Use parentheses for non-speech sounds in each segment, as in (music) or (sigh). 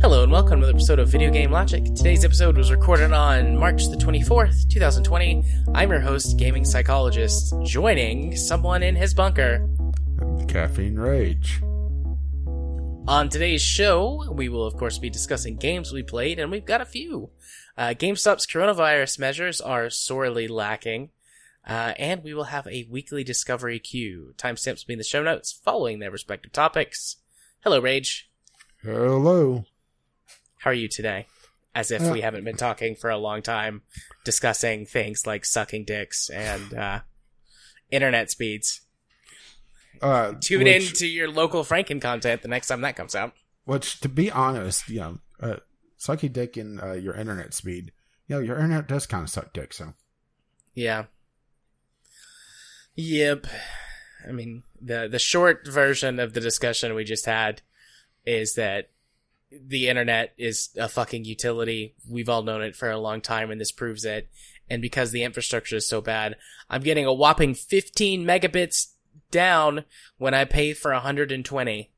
Hello and welcome to the episode of Video Game Logic. Today's episode was recorded on March the 24th, 2020. I'm your host, gaming psychologist, joining someone in his bunker. Caffeine Rage. On today's show, we will of course be discussing games we played, and we've got a few. Uh, GameStop's coronavirus measures are sorely lacking, uh, and we will have a weekly discovery queue. Timestamps will be in the show notes following their respective topics. Hello, Rage. Hello. How are you today? As if Uh, we haven't been talking for a long time, discussing things like sucking dicks and uh, internet speeds. Uh, Tune which, in to your local Franken content the next time that comes out. Which, to be honest, you know, uh, sucky dick in uh, your internet speed. You know, your internet does kind of suck dick, so. Yeah. Yep. I mean, the the short version of the discussion we just had is that the internet is a fucking utility. We've all known it for a long time and this proves it. And because the infrastructure is so bad, I'm getting a whopping 15 megabits down when I pay for 120.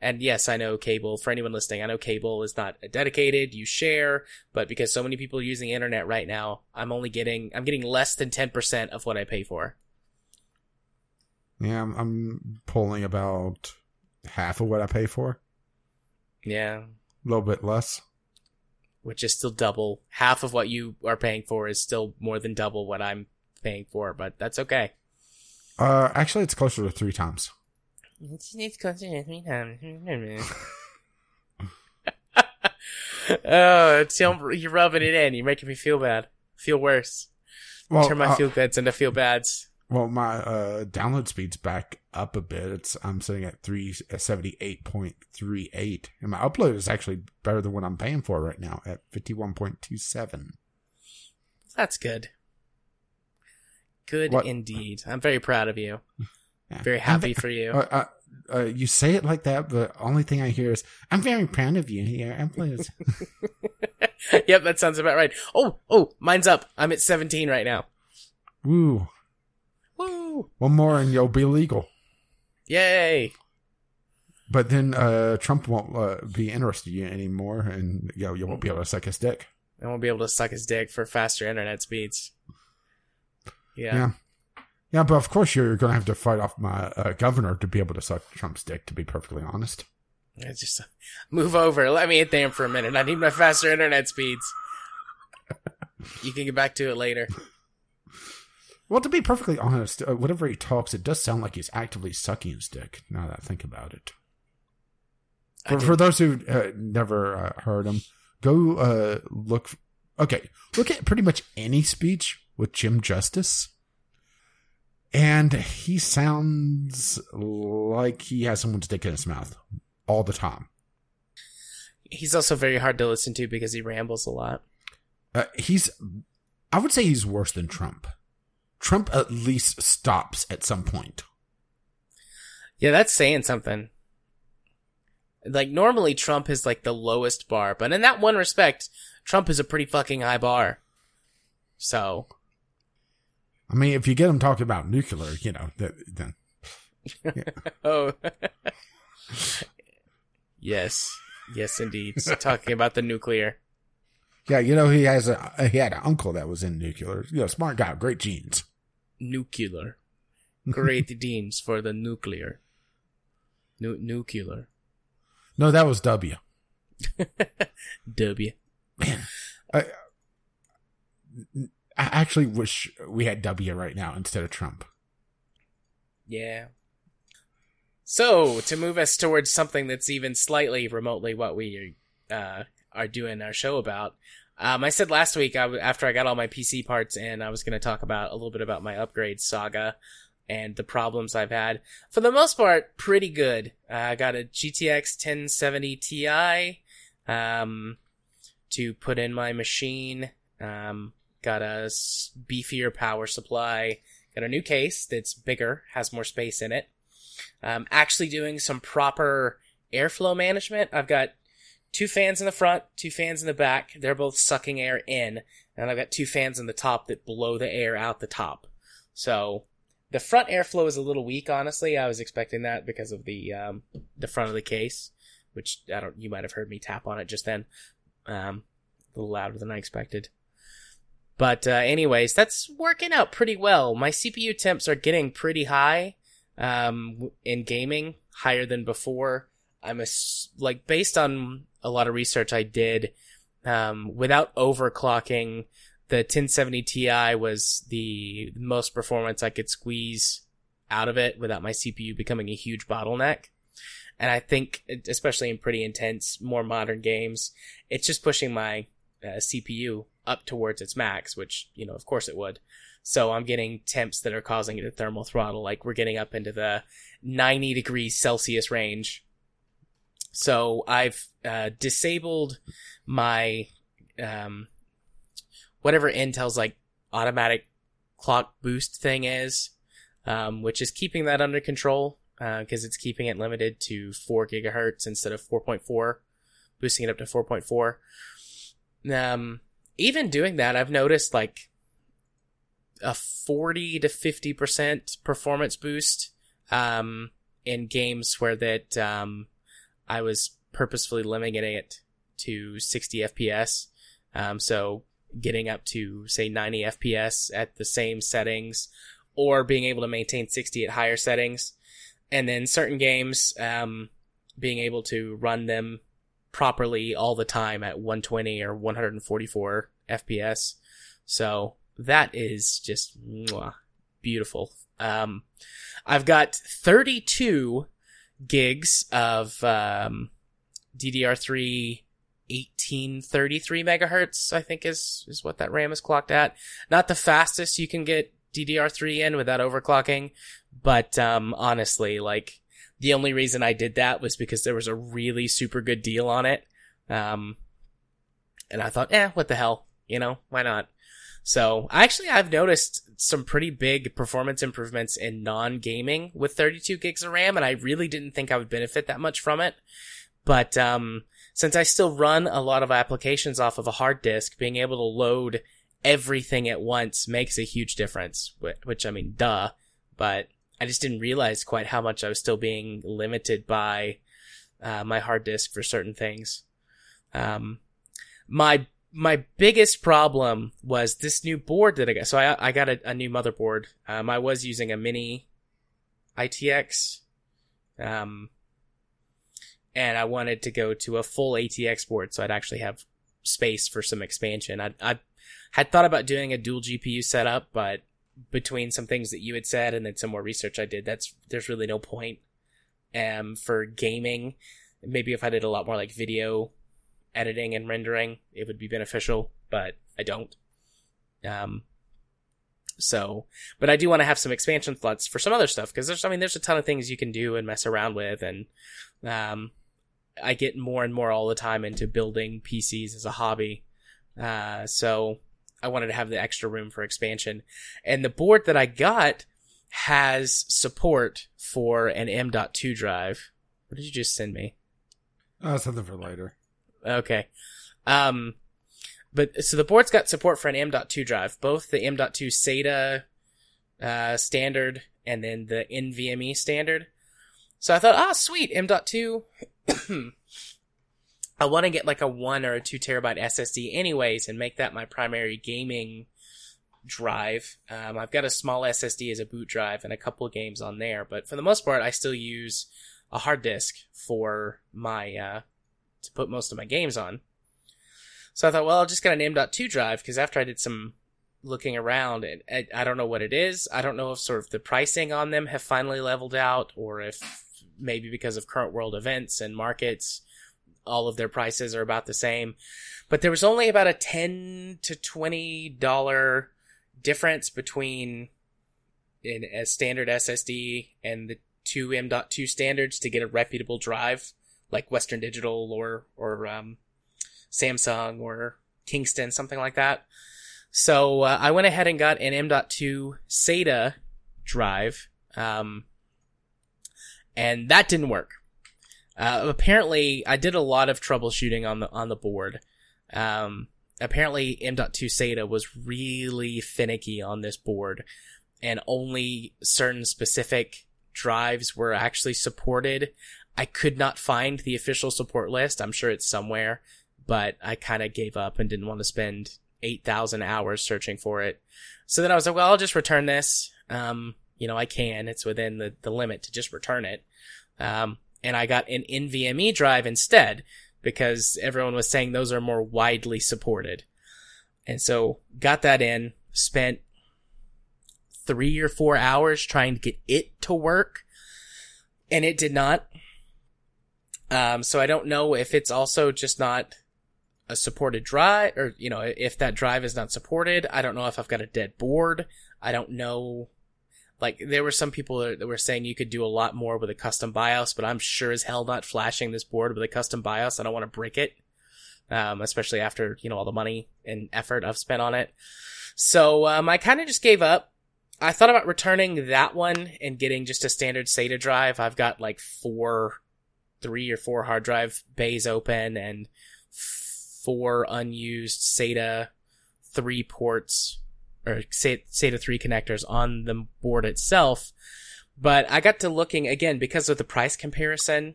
And yes, I know cable, for anyone listening, I know cable is not dedicated, you share, but because so many people are using the internet right now, I'm only getting, I'm getting less than 10% of what I pay for. Yeah, I'm, I'm pulling about half of what I pay for. Yeah. A little bit less. Which is still double. Half of what you are paying for is still more than double what I'm paying for, but that's okay. Uh, actually, it's closer to three times. It's, closer to three times. (laughs) oh, it's, you're rubbing it in. You're making me feel bad. Feel worse. Well, Turn my uh, feel goods into feel bads. well, my uh, download speed's back up a bit. It's I'm sitting at three seventy eight point three eight, and my upload is actually better than what I'm paying for right now at fifty one point two seven. That's good. Good What- indeed. I'm very proud of you. Yeah. Very happy ve- for you. Uh, uh, uh, you say it like that, but only thing I hear is, "I'm very proud of you." Here, I'm pleased. (laughs) yep, that sounds about right. Oh, oh, mine's up. I'm at 17 right now. Woo! Woo! One more, and you'll be legal. Yay! But then uh, Trump won't uh, be interested in you anymore, and you know, you won't be able to suck his dick. I won't be able to suck his dick for faster internet speeds. Yeah. Yeah. Yeah, but of course you're going to have to fight off my uh, governor to be able to suck Trump's dick. To be perfectly honest. I Just uh, move over. Let me hit there for a minute. I need my faster internet speeds. (laughs) You can get back to it later. Well, to be perfectly honest, uh, whenever he talks, it does sound like he's actively sucking his dick. Now that I think about it. For, for those who uh, never uh, heard him, go uh, look. Okay, look at pretty much any speech with Jim Justice, and he sounds like he has someone's dick in his mouth all the time. He's also very hard to listen to because he rambles a lot. Uh, he's, I would say, he's worse than Trump. Trump at least stops at some point. Yeah, that's saying something. Like normally Trump is like the lowest bar, but in that one respect, Trump is a pretty fucking high bar. So, I mean, if you get him talking about nuclear, you know, that, then (laughs) oh. yes. Yes indeed. So (laughs) talking about the nuclear. yeah, you know, he has a he had an uncle that was in nuclear. You know, smart guy, great genes. Nuclear. Great (laughs) genes for the nuclear. Nu- nuclear. No, that was W. W. Man, I, I actually wish we had W right now instead of Trump. Yeah. So, to move us towards something that's even slightly remotely what we uh, are doing our show about, um, I said last week I w- after I got all my PC parts and I was going to talk about a little bit about my upgrade saga and the problems I've had. For the most part, pretty good. Uh, I got a GTX 1070 Ti um, to put in my machine. Um, got a beefier power supply. Got a new case that's bigger, has more space in it. Um, actually doing some proper airflow management. I've got two fans in the front, two fans in the back. They're both sucking air in, and I've got two fans in the top that blow the air out the top. So the front airflow is a little weak, honestly. I was expecting that because of the um, the front of the case, which I don't. You might have heard me tap on it just then. Um, a little louder than I expected. But uh, anyways, that's working out pretty well. My CPU temps are getting pretty high um, in gaming, higher than before. I'm a, like based on a lot of research I did, um, without overclocking, the 1070 Ti was the most performance I could squeeze out of it without my CPU becoming a huge bottleneck. And I think, especially in pretty intense, more modern games, it's just pushing my uh, CPU up towards its max, which, you know, of course it would. So I'm getting temps that are causing it to thermal throttle. Like we're getting up into the 90 degrees Celsius range. So I've uh, disabled my um, whatever Intel's like automatic clock boost thing is, um, which is keeping that under control because uh, it's keeping it limited to four gigahertz instead of 4.4, boosting it up to 4.4. Um, even doing that, I've noticed like a 40 to 50% performance boost, um, in games where that, um, I was purposefully limiting it to 60 FPS. Um, so getting up to say 90 FPS at the same settings or being able to maintain 60 at higher settings. And then certain games, um, being able to run them properly all the time at 120 or 144 FPS. So that is just mwah, beautiful. Um, I've got 32 gigs of um, DDR3 1833 megahertz, I think is is what that RAM is clocked at. Not the fastest you can get DDR3 in without overclocking, but um, honestly, like the only reason I did that was because there was a really super good deal on it. Um, and I thought, eh, what the hell? You know, why not? So actually, I've noticed some pretty big performance improvements in non-gaming with 32 gigs of RAM, and I really didn't think I would benefit that much from it. But um, since I still run a lot of applications off of a hard disk, being able to load everything at once makes a huge difference. Which I mean, duh. But I just didn't realize quite how much I was still being limited by uh, my hard disk for certain things. Um, my my biggest problem was this new board that I got. So I, I got a, a new motherboard. Um, I was using a mini ITX. Um, and I wanted to go to a full ATX board so I'd actually have space for some expansion. I, I had thought about doing a dual GPU setup, but between some things that you had said and then some more research I did, that's, there's really no point. Um, for gaming, maybe if I did a lot more like video editing and rendering, it would be beneficial, but I don't. Um, so, but I do want to have some expansion slots for some other stuff because there's, I mean, there's a ton of things you can do and mess around with, and um, I get more and more all the time into building PCs as a hobby. Uh, so I wanted to have the extra room for expansion, and the board that I got has support for an M.2 drive. What did you just send me? Oh, something for later. Okay. Um, but so the board's got support for an M.2 drive, both the M.2 SATA uh, standard and then the NVMe standard. So I thought, ah, oh, sweet, M.2. (clears throat) I want to get like a one or a two terabyte SSD anyways and make that my primary gaming drive. Um, I've got a small SSD as a boot drive and a couple of games on there, but for the most part, I still use a hard disk for my uh, to put most of my games on. So I thought, well, I'll just get an M.2 drive because after I did some looking around, and I, I don't know what it is. I don't know if sort of the pricing on them have finally leveled out, or if maybe because of current world events and markets, all of their prices are about the same. But there was only about a ten to twenty dollar difference between in a standard SSD and the two M.2 standards to get a reputable drive like Western Digital or or um, Samsung or Kingston, something like that. So uh, I went ahead and got an M.2 SATA drive, um, and that didn't work. Uh, apparently, I did a lot of troubleshooting on the on the board. Um, apparently, M.2 SATA was really finicky on this board, and only certain specific drives were actually supported. I could not find the official support list. I'm sure it's somewhere, but I kind of gave up and didn't want to spend 8,000 hours searching for it. So then I was like, well, I'll just return this. Um, you know, I can. It's within the, the limit to just return it. Um, and I got an NVMe drive instead because everyone was saying those are more widely supported. And so got that in, spent three or four hours trying to get it to work and it did not. Um, so I don't know if it's also just not a supported drive or, you know, if that drive is not supported. I don't know if I've got a dead board. I don't know like there were some people that were saying you could do a lot more with a custom BIOS, but I'm sure as hell not flashing this board with a custom BIOS. I don't want to break it, um, especially after you know all the money and effort I've spent on it. So um, I kind of just gave up. I thought about returning that one and getting just a standard SATA drive. I've got like four, three or four hard drive bays open and four unused SATA three ports or SATA 3 connectors on the board itself. But I got to looking again because of the price comparison.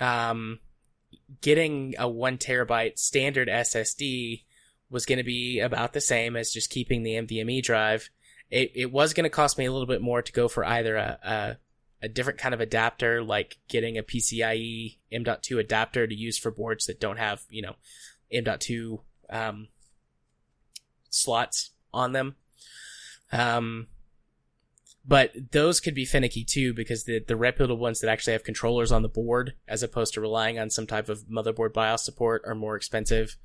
Um, getting a one terabyte standard SSD was going to be about the same as just keeping the NVMe drive. It, it was going to cost me a little bit more to go for either a, a, a different kind of adapter, like getting a PCIe M.2 adapter to use for boards that don't have, you know, M.2, um, slots on them. Um, but those could be finicky too because the the reputable ones that actually have controllers on the board as opposed to relying on some type of motherboard BIOS support are more expensive.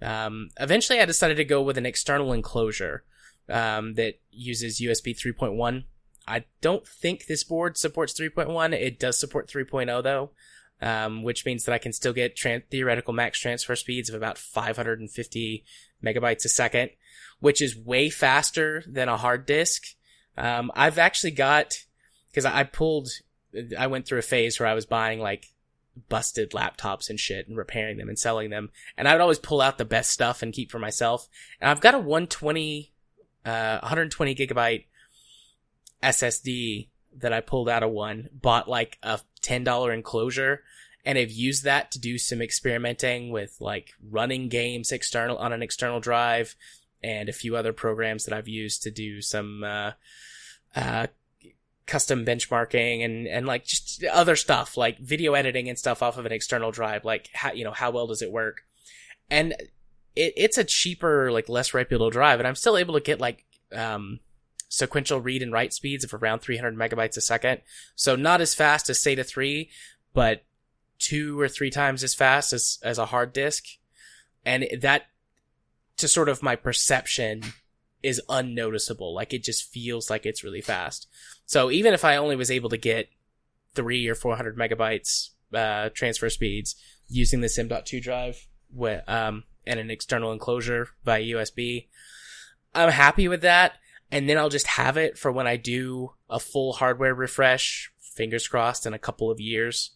Um, eventually, I decided to go with an external enclosure um, that uses USB 3.1. I don't think this board supports 3.1. It does support 3.0 though, um, which means that I can still get theoretical max transfer speeds of about 550 megabytes a second which is way faster than a hard disk. Um, I've actually got, cause I pulled, I went through a phase where I was buying like busted laptops and shit and repairing them and selling them. And I would always pull out the best stuff and keep for myself. And I've got a 120, uh, 120 gigabyte SSD that I pulled out of one, bought like a $10 enclosure and have used that to do some experimenting with like running games external on an external drive, and a few other programs that I've used to do some uh, uh, custom benchmarking and and like just other stuff like video editing and stuff off of an external drive. Like how you know how well does it work? And it, it's a cheaper, like less reputable drive, and I'm still able to get like um, sequential read and write speeds of around 300 megabytes a second. So not as fast as SATA 3, but two or three times as fast as as a hard disk. And that to sort of my perception is unnoticeable. Like it just feels like it's really fast. So even if I only was able to get three or 400 megabytes, uh, transfer speeds using the M.2 drive with, um, and an external enclosure via USB, I'm happy with that. And then I'll just have it for when I do a full hardware refresh, fingers crossed in a couple of years.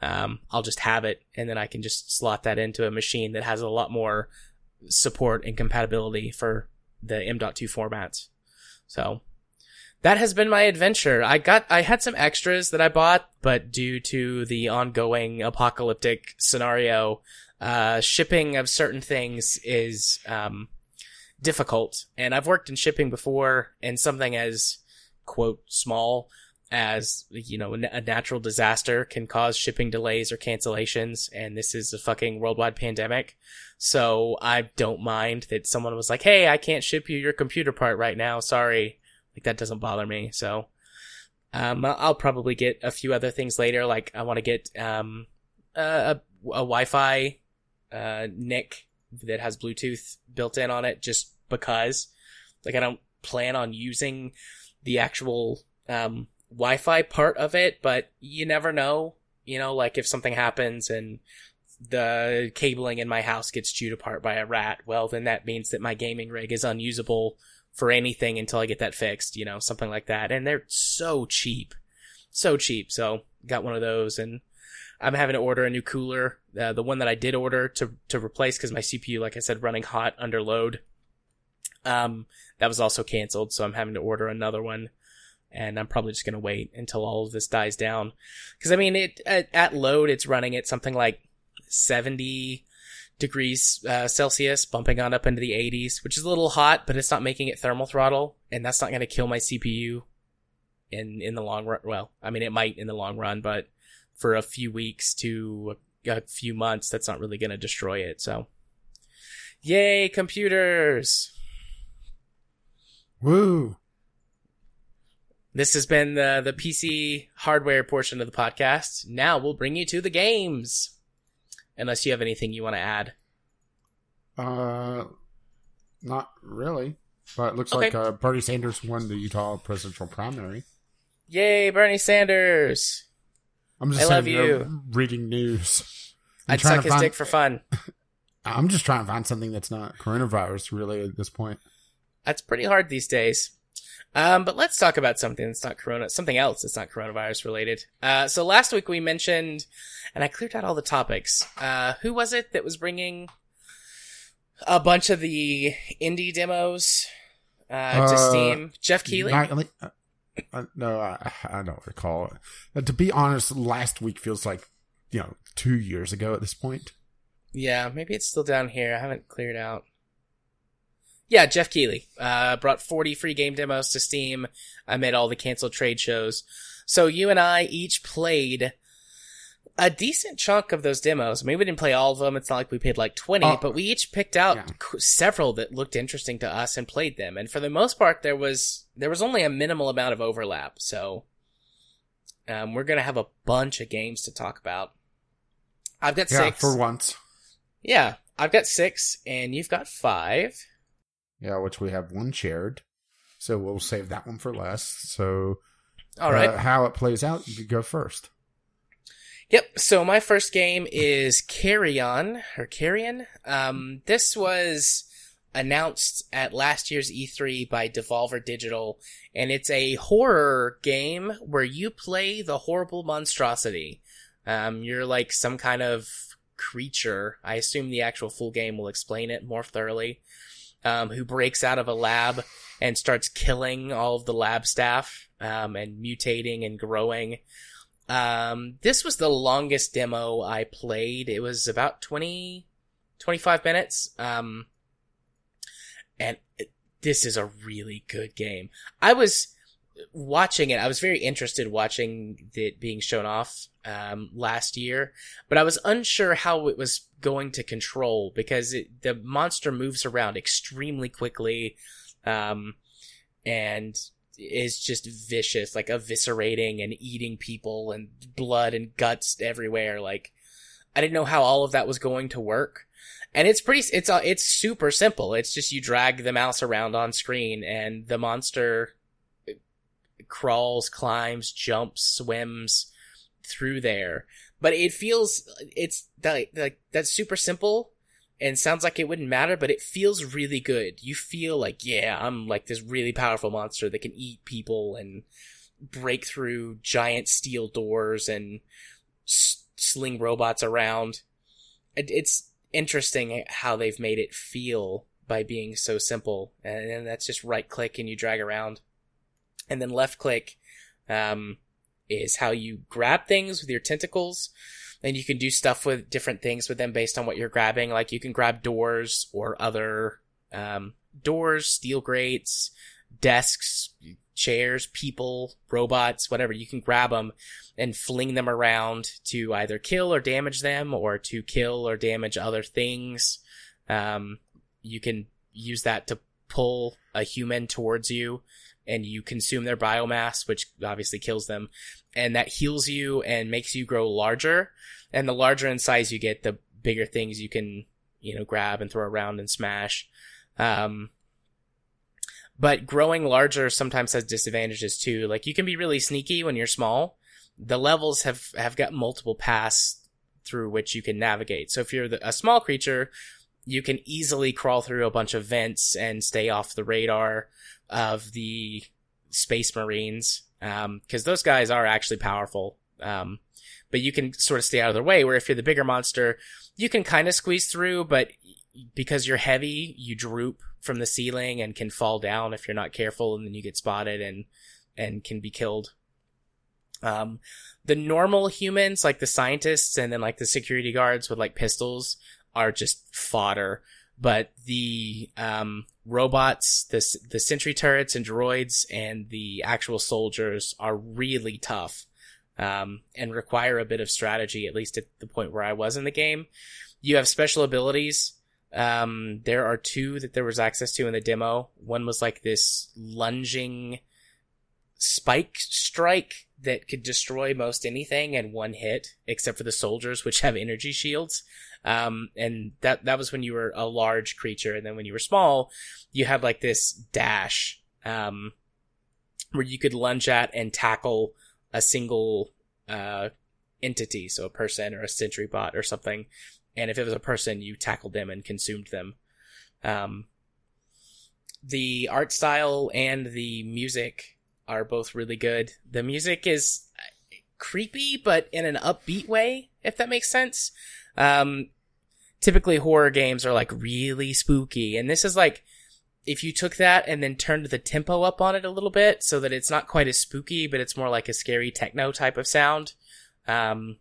Um, I'll just have it and then I can just slot that into a machine that has a lot more support and compatibility for the M.2 formats. So that has been my adventure. I got, I had some extras that I bought, but due to the ongoing apocalyptic scenario, uh, shipping of certain things is, um, difficult. And I've worked in shipping before and something as, quote, small as you know a natural disaster can cause shipping delays or cancellations and this is a fucking worldwide pandemic. So i don't mind that someone was like hey i can't ship you your computer part right now. Sorry. Like that doesn't bother me. So um i'll probably get a few other things later. Like i want to get um a, a wi-fi uh NIC that has bluetooth built in on it just because. Like i don't plan on using the actual um Wi-Fi part of it, but you never know. You know, like if something happens and the cabling in my house gets chewed apart by a rat, well, then that means that my gaming rig is unusable for anything until I get that fixed, you know, something like that. And they're so cheap. So cheap. So got one of those and I'm having to order a new cooler. Uh, the one that I did order to to replace because my CPU, like I said, running hot under load. Um, that was also canceled, so I'm having to order another one, and I'm probably just gonna wait until all of this dies down. Because I mean, it at, at load, it's running at something like 70 degrees uh, Celsius, bumping on up into the 80s, which is a little hot, but it's not making it thermal throttle, and that's not gonna kill my CPU in in the long run. Well, I mean, it might in the long run, but for a few weeks to a few months, that's not really going to destroy it. So, yay, computers! Woo! This has been the the PC hardware portion of the podcast. Now we'll bring you to the games. Unless you have anything you want to add. Uh, not really. But it looks Okay. like uh, Bernie Sanders won the Utah presidential primary. Yay, Bernie Sanders! I'm just I love you. reading news. I'm I'd suck his find- dick for fun. (laughs) I'm just trying to find something that's not coronavirus really at this point. That's pretty hard these days. Um, but let's talk about something that's not corona, something else that's not coronavirus related. Uh, so last week we mentioned, and I cleared out all the topics. Uh, who was it that was bringing a bunch of the indie demos, uh, to Uh, Steam? Geoff Keighley? Not- uh, uh, no, I, I don't recall. To be honest, last week feels like you know two years ago at this point. Yeah, maybe it's still down here. I haven't cleared out. Yeah, Geoff Keighley uh, brought 40 free game demos to Steam amid all the canceled trade shows. So you and I each played a decent chunk of those demos. Maybe we didn't play all of them. It's not like we paid like 20, Uh, but we each picked out yeah. several that looked interesting to us and played them. And for the most part, there was there was only a minimal amount of overlap. So um, we're gonna have a bunch of games to talk about. I've got Yeah, six. for once. Yeah, I've got six, and you've got five. Yeah, which we have one shared. So we'll save that one for last. So All right. uh, how it plays out, you could go first. Yep. So my first game is Carry On or Carrion. Um, this was announced at last year's E3 by Devolver Digital, and it's a horror game where you play the horrible monstrosity. Um, you're like some kind of creature. I assume the actual full game will explain it more thoroughly. Um, who breaks out of a lab and starts killing all of the lab staff, um, and mutating and growing. Um, this was the longest demo I played. It was about 20, 25 minutes. Um, and it- this is a really good game. I was watching it. I was very interested watching it being shown off, um, last year, but I was unsure how it was going to control because it, the monster moves around extremely quickly. Um, and is just vicious, like eviscerating and eating people and blood and guts everywhere. Like, I didn't know how all of that was going to work. And it's pretty, it's, uh, it's super simple. It's just you drag the mouse around on screen and the monster crawls, climbs, jumps, swims through there. But it feels, it's that, like, that's super simple and sounds like it wouldn't matter, but it feels really good. You feel like, yeah, I'm like this really powerful monster that can eat people and break through giant steel doors and s- sling robots around. It, it's interesting how they've made it feel by being so simple. And then that's just right click and you drag around. And then left click, um, is how you grab things with your tentacles and you can do stuff with different things with them based on what you're grabbing. Like you can grab doors or other um, doors, steel grates, desks, chairs, people, robots, whatever. You can grab them and fling them around to either kill or damage them, or to kill or damage other things. Um, you can use that to pull a human towards you. And you consume their biomass, which obviously kills them, and that heals you and makes you grow larger and the larger in size you get, the bigger things you can, you know, grab and throw around and smash. Um, but growing larger sometimes has disadvantages too. Like you can be really sneaky when you're small. The levels have, have got multiple paths through which you can navigate. So if you're the, a small creature, you can easily crawl through a bunch of vents and stay off the radar of the space marines. Um, cause those guys are actually powerful Um, but you can sort of stay out of their way. Where if you're the bigger monster, you can kind of squeeze through, but because you're heavy, you droop from the ceiling and can fall down if you're not careful, and then you get spotted and and can be killed. Um, the normal humans, like the scientists and then like the security guards with like pistols, are just fodder. But the um, robots, the the sentry turrets and droids, and the actual soldiers are really tough um, and require a bit of strategy. At least at the point where I was in the game, you have special abilities. Um, there are two that there was access to in the demo. One was like this lunging spike strike that could destroy most anything in one hit, except for the soldiers, which have energy shields. Um, and that, that was when you were a large creature. And then when you were small, you had like this dash, um, where you could lunge at and tackle a single, uh, entity. So a person or a sentry bot or something. And if it was a person, you tackled them and consumed them. Um, the art style and the music are both really good. The music is creepy, but in an upbeat way, if that makes sense. Um, typically horror games are like really spooky, and this is like, if you took that and then turned the tempo up on it a little bit so that it's not quite as spooky, but it's more like a scary techno type of sound. Um,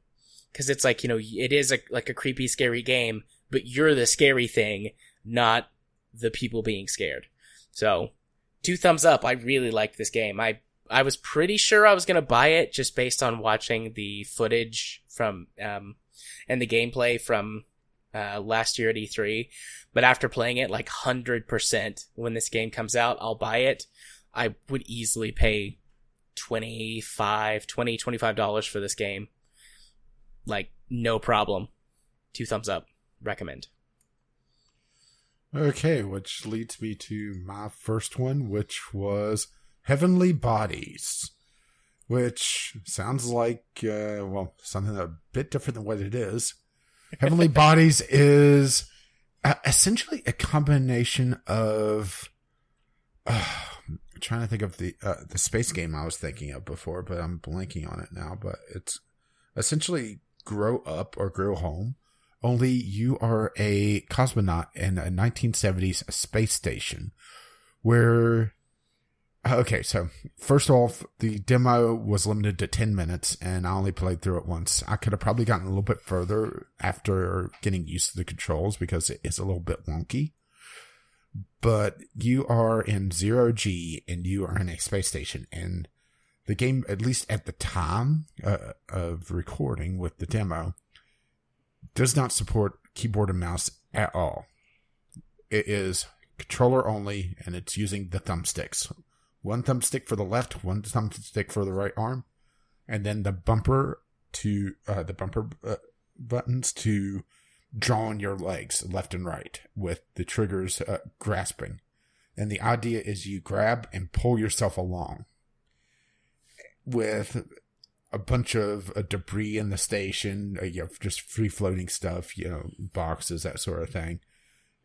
cause it's like, you know, it is a, like a creepy, scary game, but you're the scary thing, not the people being scared. So two thumbs up. I really like this game. I I was pretty sure I was gonna buy it just based on watching the footage from um and the gameplay from uh, last year at E3. But after playing it like hundred percent, when this game comes out, I'll buy it. I would easily pay 25 20 25 dollars for this game like no problem two thumbs up recommend Okay, which leads me to my first one, which was Heavenly Bodies, which sounds like, uh, well, something a bit different than what it is. Heavenly Bodies is uh, essentially a combination of. Uh, I'm trying to think of the uh, the space game I was thinking of before, but I'm blanking on it now. But it's essentially grow up or grow home only you are a cosmonaut in a 1970s space station where okay so first off the demo was limited to 10 minutes and i only played through it once i could have probably gotten a little bit further after getting used to the controls because it is a little bit wonky but you are in zero g and you are in a space station and the game at least at the time uh, of recording with the demo does not support keyboard and mouse at all. It is controller only, and it's using the thumbsticks. One thumbstick for the left, one thumbstick for the right arm, and then the bumper to uh, the bumper uh, buttons to draw on your legs left and right with the triggers uh, grasping. And the idea is you grab and pull yourself along with a bunch of uh, debris in the station, uh, you know, just free floating stuff, you know, boxes, that sort of thing.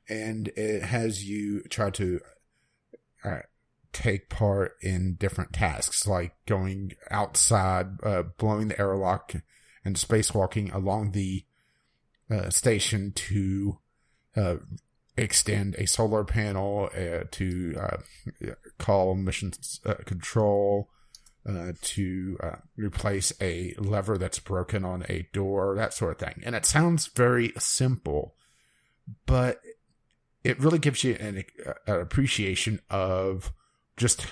And it has you try to uh, take part in different tasks, like going outside, uh, blowing the airlock, and spacewalking along the uh, station to uh, extend a solar panel, to call mission control uh, to uh, replace a lever that's broken on a door, that sort of thing. And it sounds very simple, but it really gives you an, an appreciation of just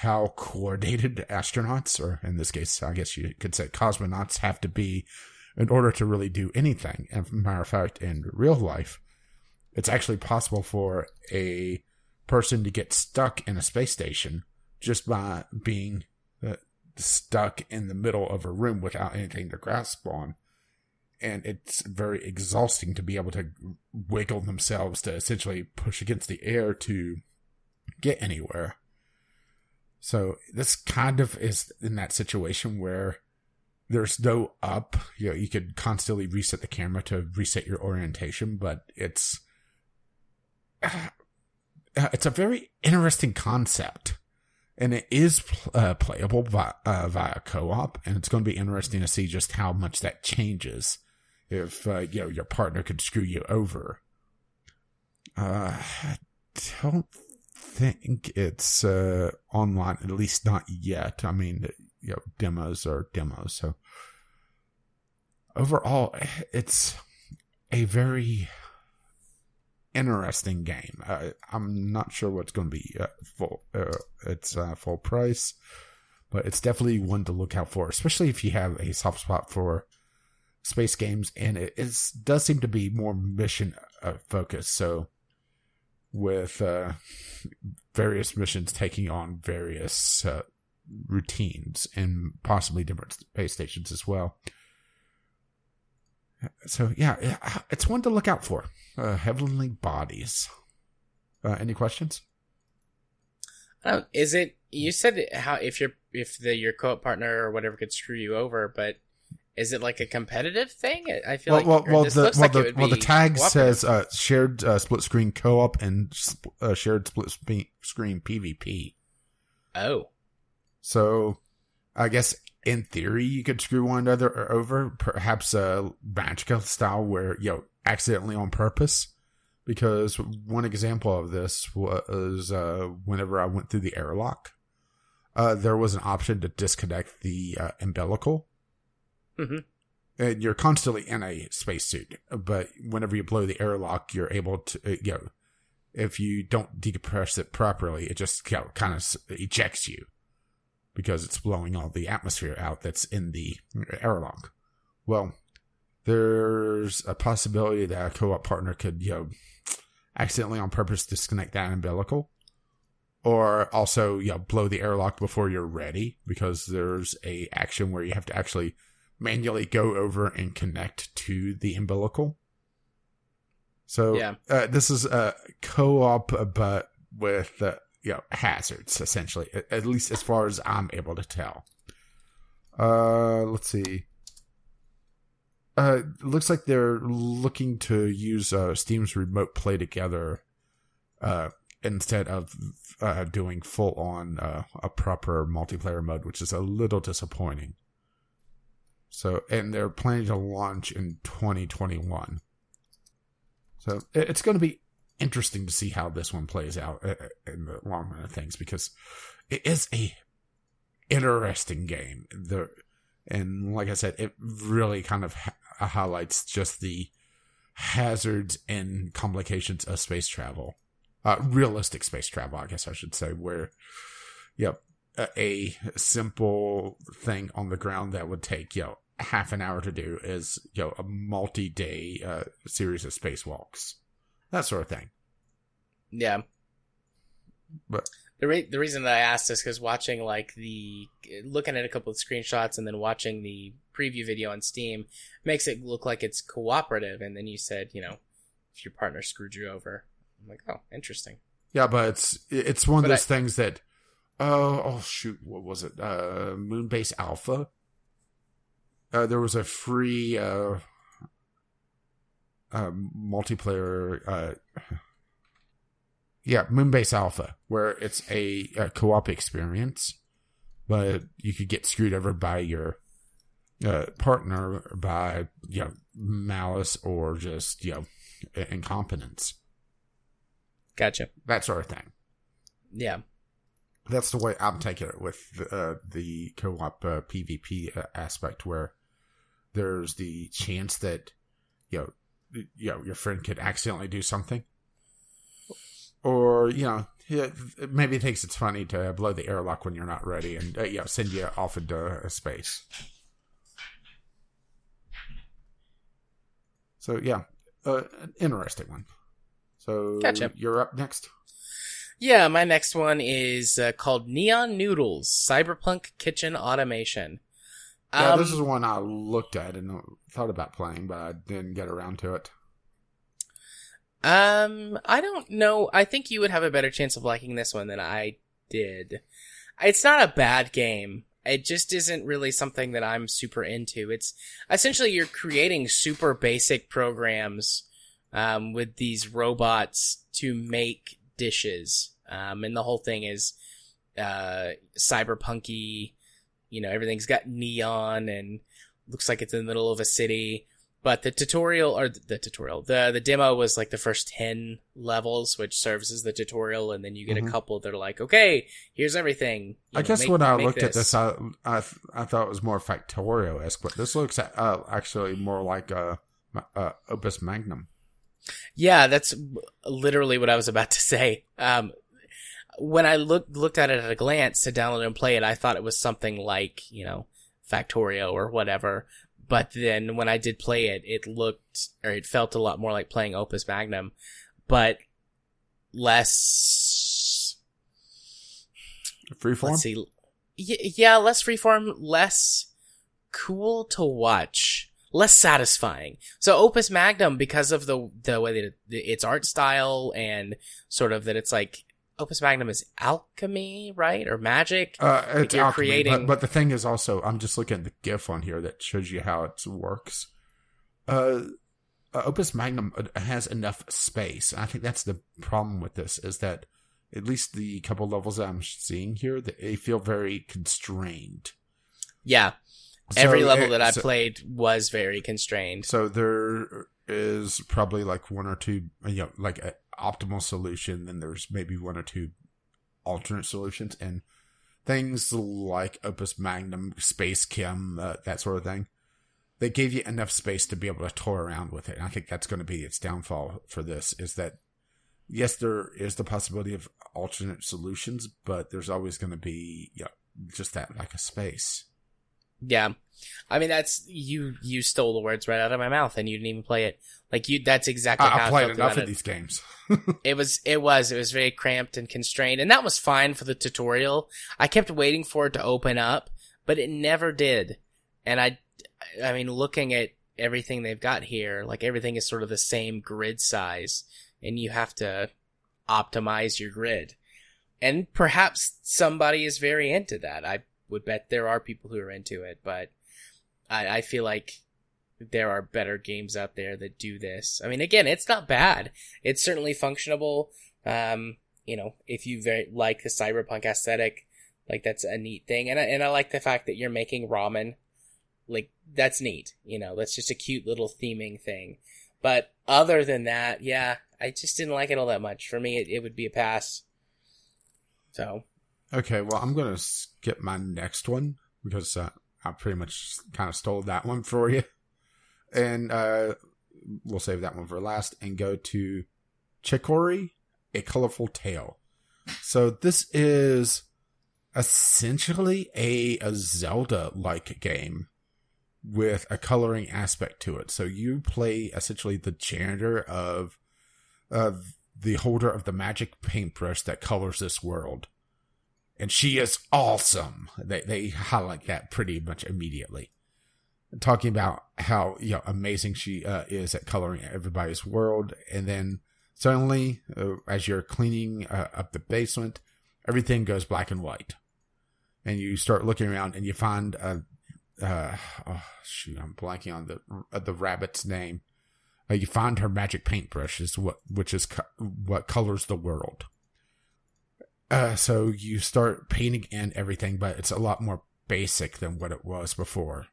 how coordinated astronauts, or in this case, I guess you could say cosmonauts, have to be in order to really do anything. And matter of fact, in real life, it's actually possible for a person to get stuck in a space station just by being uh, stuck in the middle of a room without anything to grasp on. And it's very exhausting to be able to wiggle themselves to essentially push against the air to get anywhere. So this kind of is in that situation where there's no up. You know, you could constantly reset the camera to reset your orientation, but it's (sighs) it's a very interesting concept and it is uh, playable via, uh, via co-op, and it's going to be interesting to see just how much that changes if uh, you know your partner could screw you over. Uh, I don't think it's uh, online, at least not yet. I mean, you know, demos are demos, so overall, it's a very interesting game. Uh, I'm not sure what's going to be uh, full. Uh, it's uh, full price, but it's definitely one to look out for, especially if you have a soft spot for space games. And it is, does seem to be more mission uh, focused. So with uh, various missions taking on various routines and possibly different space stations as well. So yeah, it's one to look out for. Uh, Heavenly Bodies. Uh, any questions? Um, is it? You said how if your if the your co-op partner or whatever could screw you over, but is it like a competitive thing? I feel well, like well, well, the, well, like the, well, the tag says uh, shared uh, split screen co-op and uh, shared split screen PvP. Oh, so I guess in theory you could screw one another over, perhaps a Magicka style where you know accidentally on purpose. Because one example of this was uh, whenever I went through the airlock, uh, there was an option to disconnect the uh, umbilical. Mm-hmm. And you're constantly in a spacesuit, but whenever you blow the airlock, you're able to, uh, you know, if you don't decompress it properly, it just you know, kind of ejects you because it's blowing all the atmosphere out that's in the airlock. Well, there's a possibility that a co-op partner could, you know, accidentally on purpose disconnect that umbilical. Or also, you know, blow the airlock before you're ready because there's a action where you have to actually manually go over and connect to the umbilical. So yeah. Uh, this is a co-op, but with uh, you know hazards essentially, at least as far as I'm able to tell. Uh, let's see. Uh, looks like they're looking to use uh, Steam's remote play together, uh, instead of uh, doing full on uh, a proper multiplayer mode, which is a little disappointing. So, and they're planning to launch in 2021. So it's going to be interesting to see how this one plays out uh, uh, in the long run of things because it is a interesting game. The and like I said, it really kind of ha- highlights just the hazards and complications of space travel, uh, realistic space travel, I guess I should say, where, yep, a, a simple thing on the ground that would take, you know, half an hour to do is, you know, a multi-day uh, series of spacewalks that sort of thing. Yeah. But the re- the reason that I asked is because watching like the looking at a couple of screenshots and then watching the preview video on Steam makes it look like it's cooperative. And then you said, you know, if your partner screwed you over, I'm like, oh, interesting. Yeah, but it's it's one of those I, things that, oh, oh shoot, what was it? Uh, Moonbase Alpha. Uh, there was a free uh, uh, multiplayer. Uh, yeah, Moonbase Alpha, where it's a, a, co-op experience, but you could get screwed over by your uh, partner by you know malice or just you know incompetence. Gotcha. That sort of thing. Yeah. That's the way I'm taking it with the, uh, the co-op uh, PvP uh, aspect, where there's the chance that you know you know, your friend could accidentally do something. Or, you know, maybe thinks it's funny to blow the airlock when you're not ready and, uh, you know, send you off into space. So, yeah, uh, an interesting one. So, gotcha. you're up next. Yeah, my next one is uh, called Neon Noodles Cyberpunk Kitchen Automation. Yeah, um, this is one I looked at and thought about playing, but I didn't get around to it. Um, I don't know. I think you would have a better chance of liking this one than I did. It's not a bad game. It just isn't really something that I'm super into. It's essentially you're creating super basic programs um, with these robots to make dishes. Um, and the whole thing is uh, cyberpunky. You know, everything's got neon and looks like it's in the middle of a city. But the tutorial or the, the tutorial, the the demo was like the first ten levels, which serves as the tutorial, and then you get Mhm. a couple that are like, okay, here's everything. You I know, guess make- when I looked at this, I, I I thought it was more Factorio esque, but this looks uh, actually more like uh, uh, Opus Magnum. Yeah, that's literally what I was about to say. Um, when I looked looked at it at a glance to download and play it, I thought it was something like you know Factorio or whatever. But then when I did play it, it looked or it felt a lot more like playing Opus Magnum, but less. Freeform. Let's see. Yeah, less freeform, less cool to watch, less satisfying. So Opus Magnum, because of the the way that it, its art style and sort of that it's like Opus Magnum is alchemy, right, or magic. Uh, it's you're alchemy, creating- but, but the thing is also, I'm just looking at the GIF on here that shows you how it works. Uh, uh, Opus Magnum uh, has enough space. I think that's the problem with this is that at least the couple levels that I'm seeing here, they feel very constrained. Yeah, every So level it- that I so- played was very constrained. So there is probably like one or two, you know, like an optimal solution. Then there's maybe one or two alternate solutions, and things like Opus Magnum, SpaceChem, uh, that sort of thing. They gave you enough space to be able to toy around with it. And I think that's going to be its downfall for this is that yes, there is the possibility of alternate solutions, but there's always going to be you know, just that lack of space. Yeah. I mean, that's, you, you stole the words right out of my mouth and you didn't even play it. Like you, that's exactly I, how I played felt enough of these games. (laughs) It was, it was, it was very cramped and constrained, and that was fine for the tutorial. I kept waiting for it to open up, but it never did. And I, I mean, looking at everything they've got here, like everything is sort of the same grid size, and you have to optimize your grid. And perhaps somebody is very into that. I would bet there are people who are into it, but I, I feel like there are better games out there that do this. I mean, again, it's not bad. It's certainly functionable. Um, you know, if you very like the cyberpunk aesthetic, like that's a neat thing. And I, and I like the fact that you're making ramen. Like that's neat. You know, that's just a cute little theming thing. But other than that, yeah, I just didn't like it all that much. For me, it, it would be a pass. So, Okay, well, I'm going to skip my next one because uh, I pretty much kind of stole that one for you. And uh, we'll save that one for last and go to Chicory, A Colorful Tale. So this is essentially a, a Zelda like game with a coloring aspect to it. So you play essentially the janitor of, of the holder of the magic paintbrush that colors this world and she is awesome. They they highlight that pretty much immediately, talking about how you know amazing she uh, is at coloring everybody's world, and then suddenly, uh, as you're cleaning uh, up the basement, everything goes black and white, and you start looking around and you find a. Uh, oh shoot! I'm blanking on the uh, the rabbit's name. Uh, you find her magic paintbrush is what which is co- what colors the world. Uh, so you start painting in everything, but it's a lot more basic than what it was before.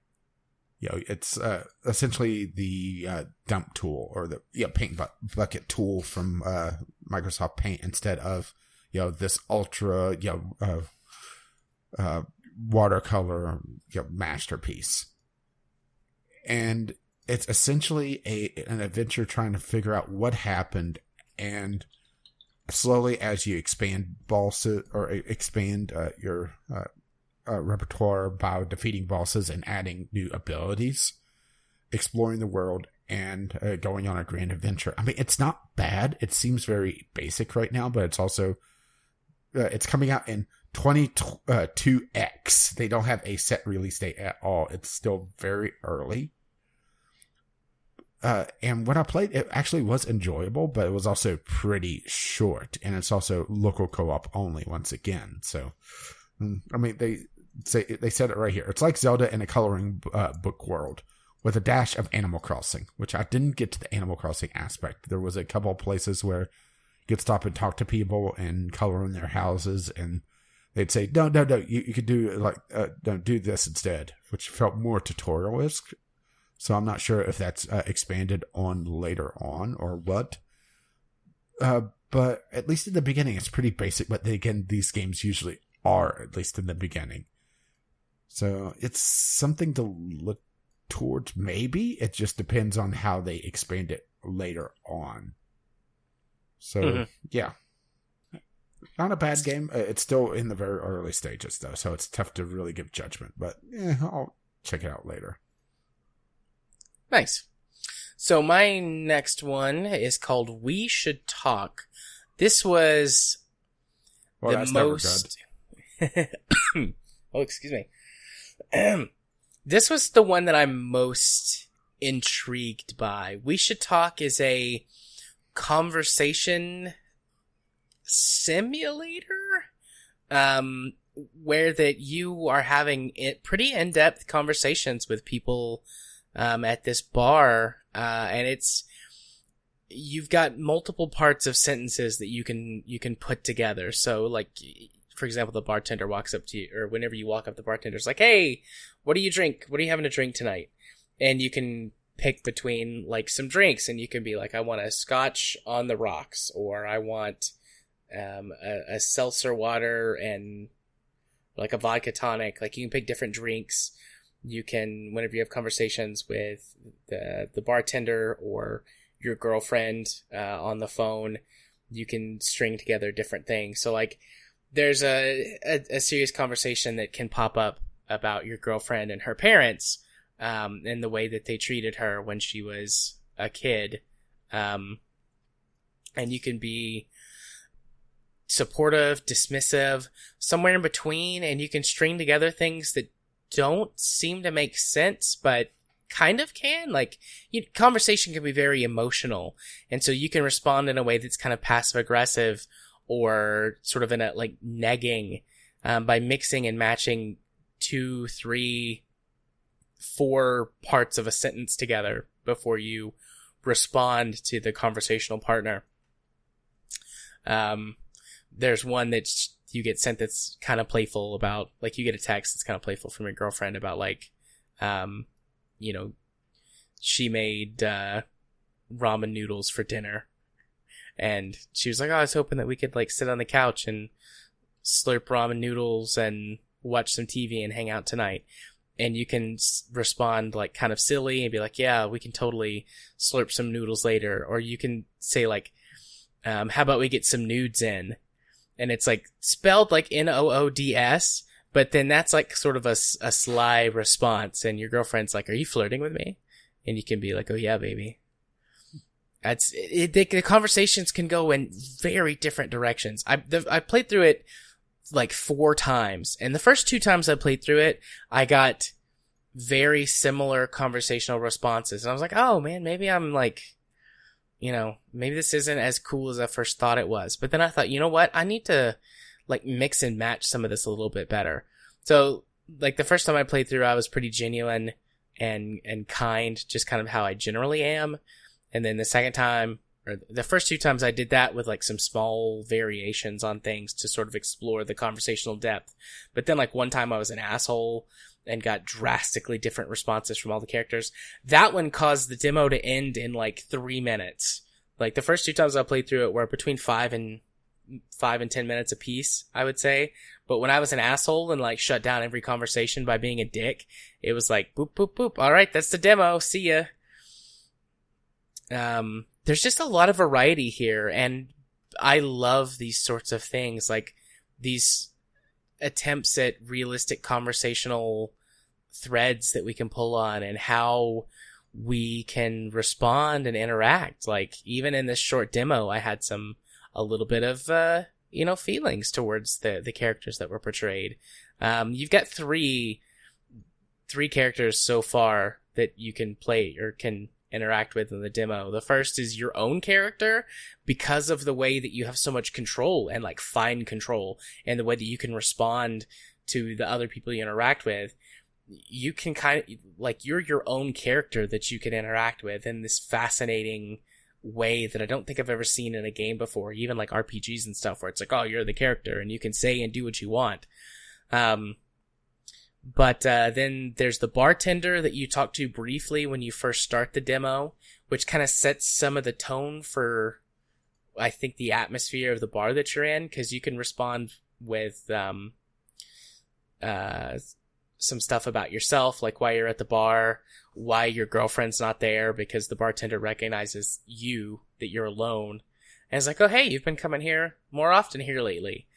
You know, it's uh, essentially the uh, dump tool or the yeah paint bu- bucket tool from uh, Microsoft Paint instead of you know this ultra you know uh, uh, watercolor you know, masterpiece. And it's essentially a an adventure trying to figure out what happened and slowly as you expand bosses or expand uh, your uh, uh, repertoire by defeating bosses and adding new abilities, exploring the world and uh, going on a grand adventure. I mean, it's not bad. It seems very basic right now, but it's also uh, it's coming out in 22x. They don't have a set release date at all. It's still very early. Uh, and when I played, it actually was enjoyable, but it was also pretty short, and it's also local co-op only once again. So, mm, I mean, they say they said it right here. It's like Zelda in a coloring uh, book world with a dash of Animal Crossing, which I didn't get to the Animal Crossing aspect. There was a couple places where you could stop and talk to people and color in their houses, and they'd say, no, no, no, you, you could do like, uh, don't do this instead, which felt more tutorial. So I'm not sure if that's uh, expanded on later on or what. Uh, but at least in the beginning, it's pretty basic. But then again, these games usually are, at least in the beginning. So it's something to look towards, maybe. It just depends on how they expand it later on. So, mm-hmm. yeah. Not a bad game. Uh, it's still in the very early stages, though, so it's tough to really give judgment. But eh, I'll check it out later. Nice. So my next one is called We Should Talk. This was well, the most. (coughs) oh, excuse me. (clears throat) this was the one that I'm most intrigued by. We Should Talk is a conversation simulator um, where that you are having it pretty in-depth conversations with people um, at this bar, uh, and it's you've got multiple parts of sentences that you can you can put together. So, like for example, the bartender walks up to you, or whenever you walk up, the bartender's like, "Hey, what do you drink? What are you having to drink tonight?" And you can pick between like some drinks, and you can be like, "I want a Scotch on the rocks," or "I want um, a, a seltzer water and like a vodka tonic." Like you can pick different drinks you can whenever you have conversations with the the bartender or your girlfriend uh, on the phone you can string together different things. So like there's a, a, a serious conversation that can pop up about your girlfriend and her parents um, and the way that they treated her when she was a kid. Um, and you can be supportive dismissive somewhere in between and you can string together things that don't seem to make sense, but kind of can. Like, you, conversation can be very emotional, and so you can respond in a way that's kind of passive aggressive or sort of in a like negging um, by mixing and matching two, three, four parts of a sentence together before you respond to the conversational partner. Um, there's one that's you get sent that's kind of playful about like you get a text that's kind of playful from your girlfriend about like um you know she made uh ramen noodles for dinner. And she was like oh i was hoping that we could like sit on the couch and slurp ramen noodles and watch some tv and hang out tonight. And you can respond like kind of silly and be like yeah we can totally slurp some noodles later. Or you can say like um, how about we get some nudes in and it's like spelled like N O O D S, but then that's like sort of a, a sly response, and your girlfriend's like, "Are you flirting with me?" And you can be like, "Oh yeah, baby." That's it, it, the conversations can go in very different directions. I the, I played through it like four times, and the first two times I played through it, I got very similar conversational responses, and I was like, "Oh man, maybe I'm like." You know, maybe this isn't as cool as I first thought it was. But then I thought, you know what? I need to like mix and match some of this a little bit better. So like the first time I played through, I was pretty genuine and, and kind, just kind of how I generally am. And then the second time, or the first two times I did that with like some small variations on things to sort of explore the conversational depth. But then like one time I was an asshole and got drastically different responses from all the characters. That one caused the demo to end in like three minutes. Like the first two times I played through it were between five and five and ten minutes a piece, I would say. But when I was an asshole and like shut down every conversation by being a dick, it was like boop boop boop. All right, that's the demo. See ya. Um, there's just a lot of variety here, and I love these sorts of things. Like these attempts at realistic conversational threads that we can pull on and how we can respond and interact. Like even in this short demo, I had some a little bit of uh, you know feelings towards the the characters that were portrayed. Um, you've got three three characters so far that you can play or can interact with in the demo. The first is your own character because of the way that you have so much control and like fine control and the way that you can respond to the other people you interact with. You can kind of like you're your own character that you can interact with in this fascinating way that I don't think I've ever seen in a game before, even like RPGs and stuff where it's like, oh, you're the character and you can say and do what you want. Um, but uh, then there's the bartender that you talk to briefly when you first start the demo, which kind of sets some of the tone for, I think, the atmosphere of the bar that you're in, because you can respond with um, uh, some stuff about yourself, like why you're at the bar, why your girlfriend's not there, because the bartender recognizes you that you're alone, and it's like, oh hey, you've been coming here more often here lately,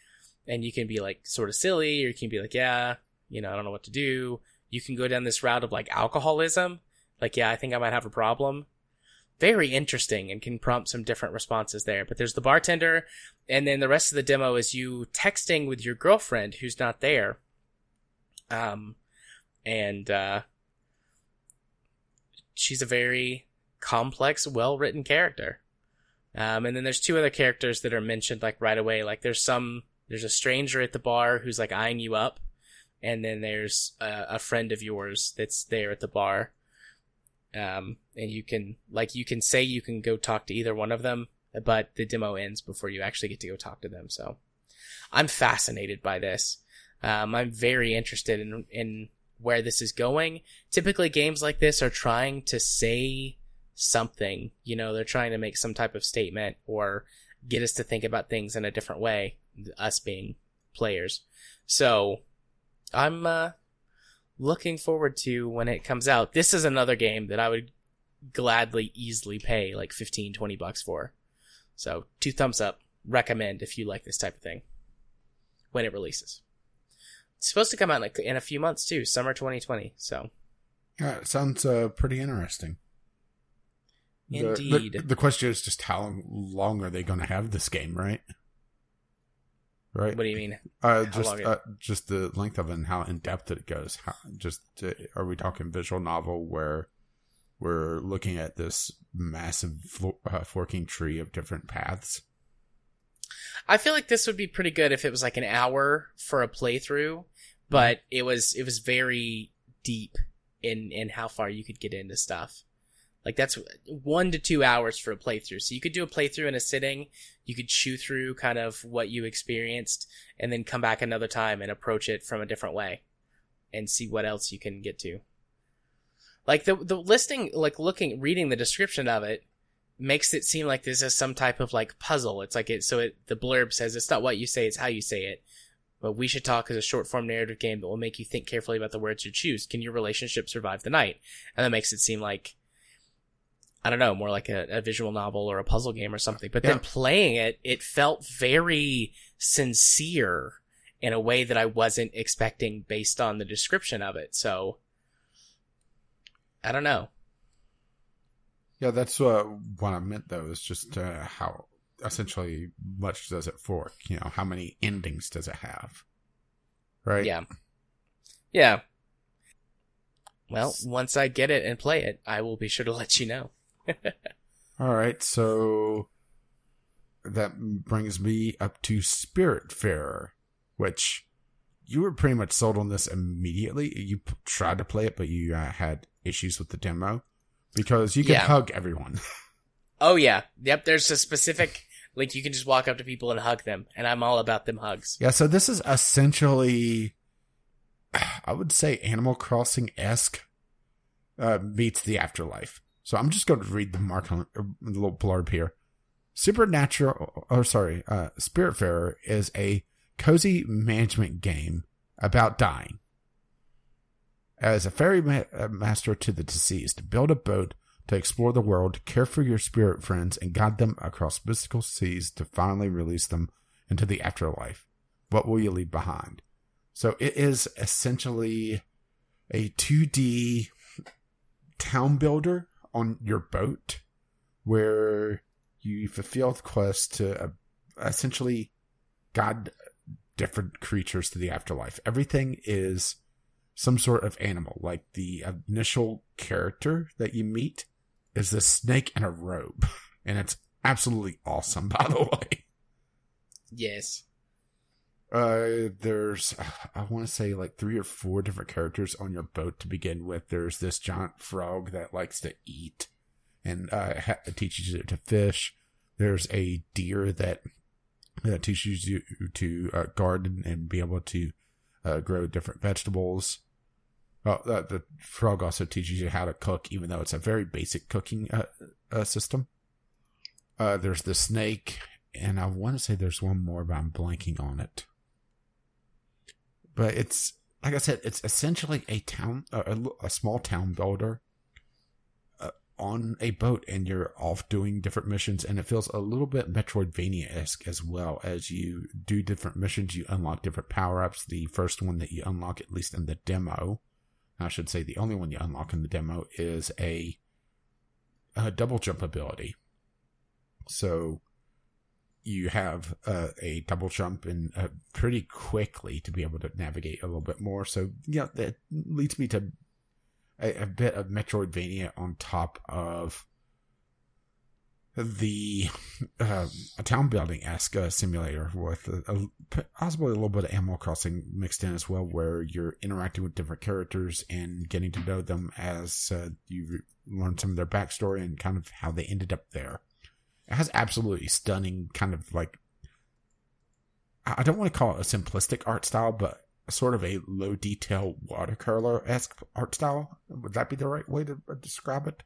and you can be like sort of silly, or you can be like, yeah, you know, I don't know what to do. You can go down this route of like alcoholism. Like, yeah, I think I might have a problem. Very interesting and can prompt some different responses there. But there's the bartender, and then the rest of the demo is you texting with your girlfriend who's not there. Um, and, uh, she's a very complex, well written character. Um, and then there's two other characters that are mentioned like right away. Like there's some, there's a stranger at the bar who's like eyeing you up and then there's a, a, friend of yours that's there at the bar. Um, and you can like you can say you can go talk to either one of them, but the demo ends before you actually get to go talk to them. So I'm fascinated by this. Um, I'm very interested in in where this is going. Typically, games like this are trying to say something. You know, they're trying to make some type of statement or get us to think about things in a different way. Us being players. So I'm uh, looking forward to when it comes out. This is another game that I would gladly, easily pay like 15, 20 bucks for. So, two thumbs up. Recommend if you like this type of thing when it releases. It's supposed to come out like in a few months too, summer 2020. So, yeah, it sounds uh, pretty interesting. Indeed. The, the, the question is just how long are they going to have this game, right? Right? What do you mean? Uh, just uh, just the length of it and how in depth it goes. How, just uh, are we talking visual novel where we're looking at this massive uh, forking tree of different paths? I feel like this would be pretty good if it was like an hour for a playthrough, but it was it was very deep in in how far you could get into stuff. Like that's one to two hours for a playthrough. So you could do a playthrough in a sitting. You could chew through kind of what you experienced and then come back another time and approach it from a different way and see what else you can get to. Like the, the listing, like looking, reading the description of it makes it seem like this is some type of like puzzle. It's like it, so it, the blurb says it's not what you say, it's how you say it. But we should talk as a short form narrative game that will make you think carefully about the words you choose. Can your relationship survive the night? And that makes it seem like I don't know, more like a, a visual novel or a puzzle game or something. But yeah. then playing it, it felt very sincere in a way that I wasn't expecting based on the description of it. So I don't know. Yeah, that's uh, what I meant though. Is just uh, how essentially much does it fork? You know, how many endings does it have? Right. Yeah. Yeah. Well, once I get it and play it, I will be sure to (laughs) let you know. All right, so that brings me up to Spiritfarer, which you were pretty much sold on this immediately. You tried to play it, but you uh, had issues with the demo because you can yeah. hug everyone. (laughs) oh yeah, yep. There's a specific like you can just walk up to people and hug them, and I'm all about them hugs. Yeah, so this is essentially, (sighs) I would say, Animal Crossing esque uh, meets the afterlife. So I'm just going to read the mark on the little blurb here. Supernatural, or sorry, uh, Spiritfarer is a cozy management game about dying. As a ferry ma- uh, master to the deceased, build a boat to explore the world, care for your spirit friends, and guide them across mystical seas to finally release them into the afterlife. What will you leave behind? So it is essentially a 2D town builder on your boat where you fulfill the quest to uh, essentially guide different creatures to the afterlife. Everything is some sort of animal. Like the initial character that you meet is this snake in a robe. (laughs) And it's absolutely awesome, (laughs) by the way. Yes. Uh, there's, I want to say like three or four different characters on your boat to begin with. There's this giant frog that likes to eat, and uh, ha- teaches you to fish. There's a deer that uh, teaches you to uh, garden and be able to uh, grow different vegetables. Well, uh, the frog also teaches you how to cook, even though it's a very basic cooking uh, uh, system. Uh, there's the snake, and I want to say there's one more, but I'm blanking on it. But it's like I said, it's essentially a town, a, a small town builder uh, on a boat, and you're off doing different missions, and it feels a little bit Metroidvania esque as well. As you do different missions, you unlock different power ups. The first one that you unlock, at least in the demo, I should say, the only one you unlock in the demo is a, a double jump ability. So you have uh, a double jump and uh, pretty quickly to be able to navigate a little bit more. So yeah, that leads me to a, a bit of Metroidvania on top of the uh, a town building esque uh, simulator with a, a, possibly a little bit of Animal Crossing mixed in as well, where you're interacting with different characters and getting to know them as you learn some of their backstory and kind of how they ended up there. It has absolutely stunning kind of like I don't want to call it a simplistic art style, but sort of a low detail watercolor esque art style. Would that be the right way to describe it?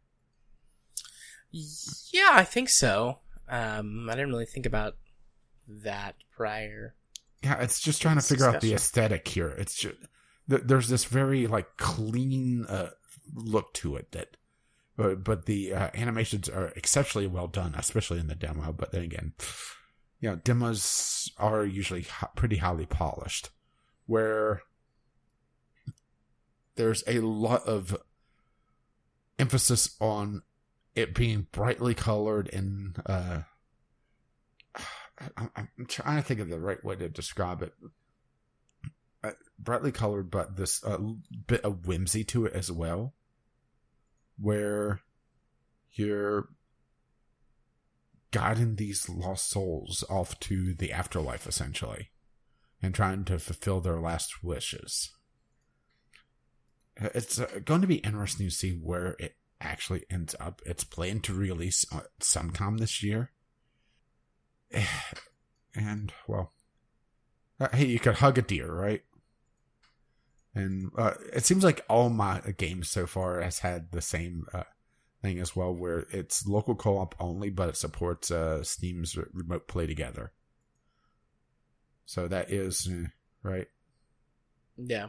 Yeah, I think so. Um, I didn't really think about that prior. Yeah, it's just trying to figure discussion. out the aesthetic here. It's just there's this very like clean uh, look to it that but but the uh, animations are exceptionally well done, especially in the demo. But then again, you know, demos are usually pretty highly polished, where there's a lot of emphasis on it being brightly colored and uh, I'm, I'm trying to think of the right way to describe it. Uh, brightly colored, but this uh, bit of whimsy to it as well where you're guiding these lost souls off to the afterlife, essentially, and trying to fulfill their last wishes. It's uh, going to be interesting to see where it actually ends up. It's planned to release sometime this year. (sighs) And, well, uh, hey, you could hug a deer, right? And uh, it seems like all my games so far has had the same uh, thing as well, where it's local co-op only, but it supports uh, Steam's remote play together. So that is uh, right. Yeah,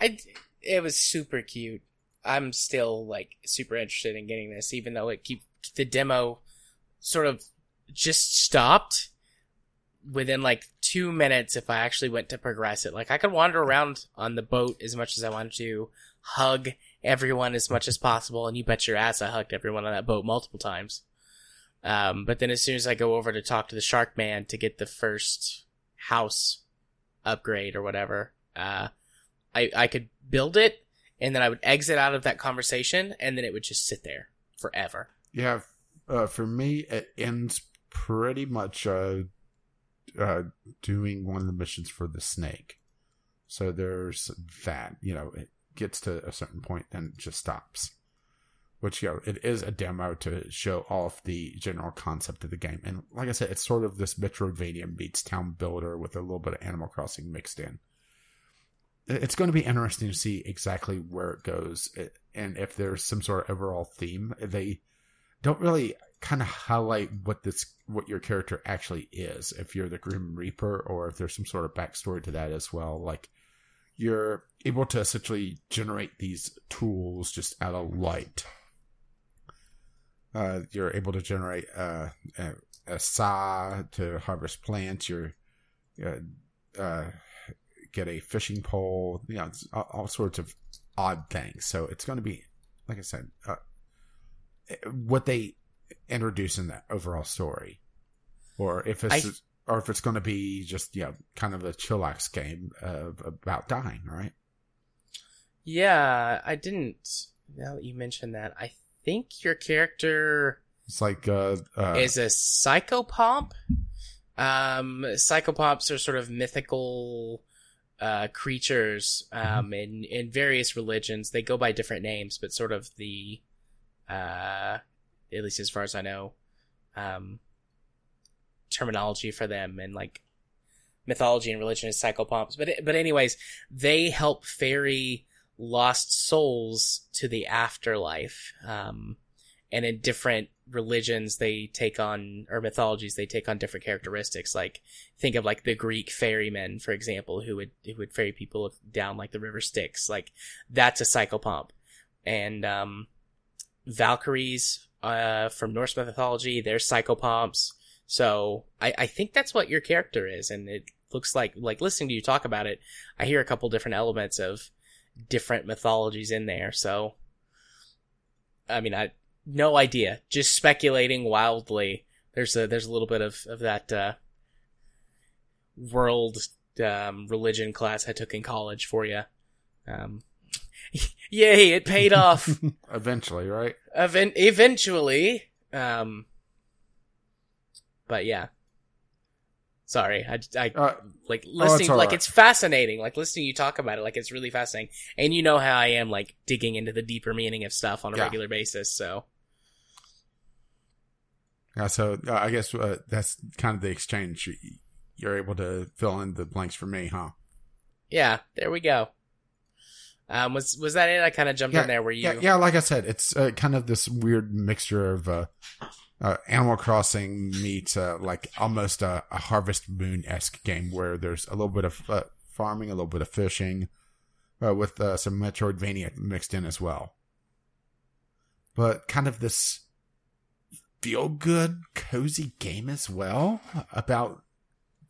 I it was super cute. I'm still like super interested in getting this, even though it keep the demo sort of just stopped within like two minutes if I actually went to progress it. Like I could wander around on the boat as much as I wanted to, hug everyone as much as possible, and you bet your ass I hugged everyone on that boat multiple times. Um, but then as soon as I go over to talk to the shark man to get the first house upgrade or whatever, uh, I, I could build it and then I would exit out of that conversation and then it would just sit there forever. Yeah. Uh, for me, it ends pretty much, uh, uh, doing one of the missions for the snake. So there's that. You know, it gets to a certain it just stops. Which you know, it is a demo to show off the general concept of the game. And like I said, it's sort of this Metroidvania meets Town Builder with a little bit of Animal Crossing mixed in. It's going to be interesting to see exactly where it goes and if there's some sort of overall theme. They don't really kind of highlight what this what your character actually is if you're the grim reaper or if there's some sort of backstory to that as well like you're able to essentially generate these tools just out of light. Uh, you're able to generate uh, a, a saw to harvest plants you're uh, uh get a fishing pole you know all, all, sorts of odd things. So it's going to be like i said uh, what they introduce in that overall story, or if it's I, or if it's going to be just yeah, kind of a chillax game about dying, right? Yeah, I didn't. Now that you mentioned that, I think your character it's like uh, uh is a psychopomp. Um, psychopomps are sort of mythical uh, creatures um, mm-hmm. in in various religions. They go by different names, but sort of the uh, at least as far as I know, um, terminology for them and like mythology and religion is psychopomps. But but anyways, they help ferry lost souls to the afterlife. Um, and in different religions, they take on or mythologies, they take on different characteristics. Like think of like the Greek ferrymen, for example, who would who would ferry people down like the river Styx. Like that's a psychopomp. And um, Valkyries uh, from Norse mythology, they're psychopomps. So I, I think that's what your character is, and it looks like like listening to you talk about it, I hear a couple different elements of different mythologies in there. So I mean, I no idea, just speculating wildly. There's a there's a little bit of of that uh, world um, religion class I took in college for you. Um, (laughs) yay! It paid off. (laughs) Eventually, right? Event- eventually. Um, but yeah. Sorry, I, I Uh, like listening. all like right. it's fascinating. Like listening you talk about it. Like it's really fascinating. And you know how I am, like digging into the deeper meaning of stuff on a Yeah. regular basis. So yeah, so uh, I guess uh, that's kind of the exchange. You're able to fill in the blanks for me, huh? yeah, there we go. Um, was was that it? I kind of jumped in there. Where you? Yeah, yeah. Like I said, it's uh, kind of this weird mixture of uh, uh, Animal Crossing meets uh, like almost a, a Harvest Moon esque game where there's a little bit of uh, farming, a little bit of fishing, uh, with uh, some Metroidvania mixed in as well. But kind of this feel good, cozy game as well about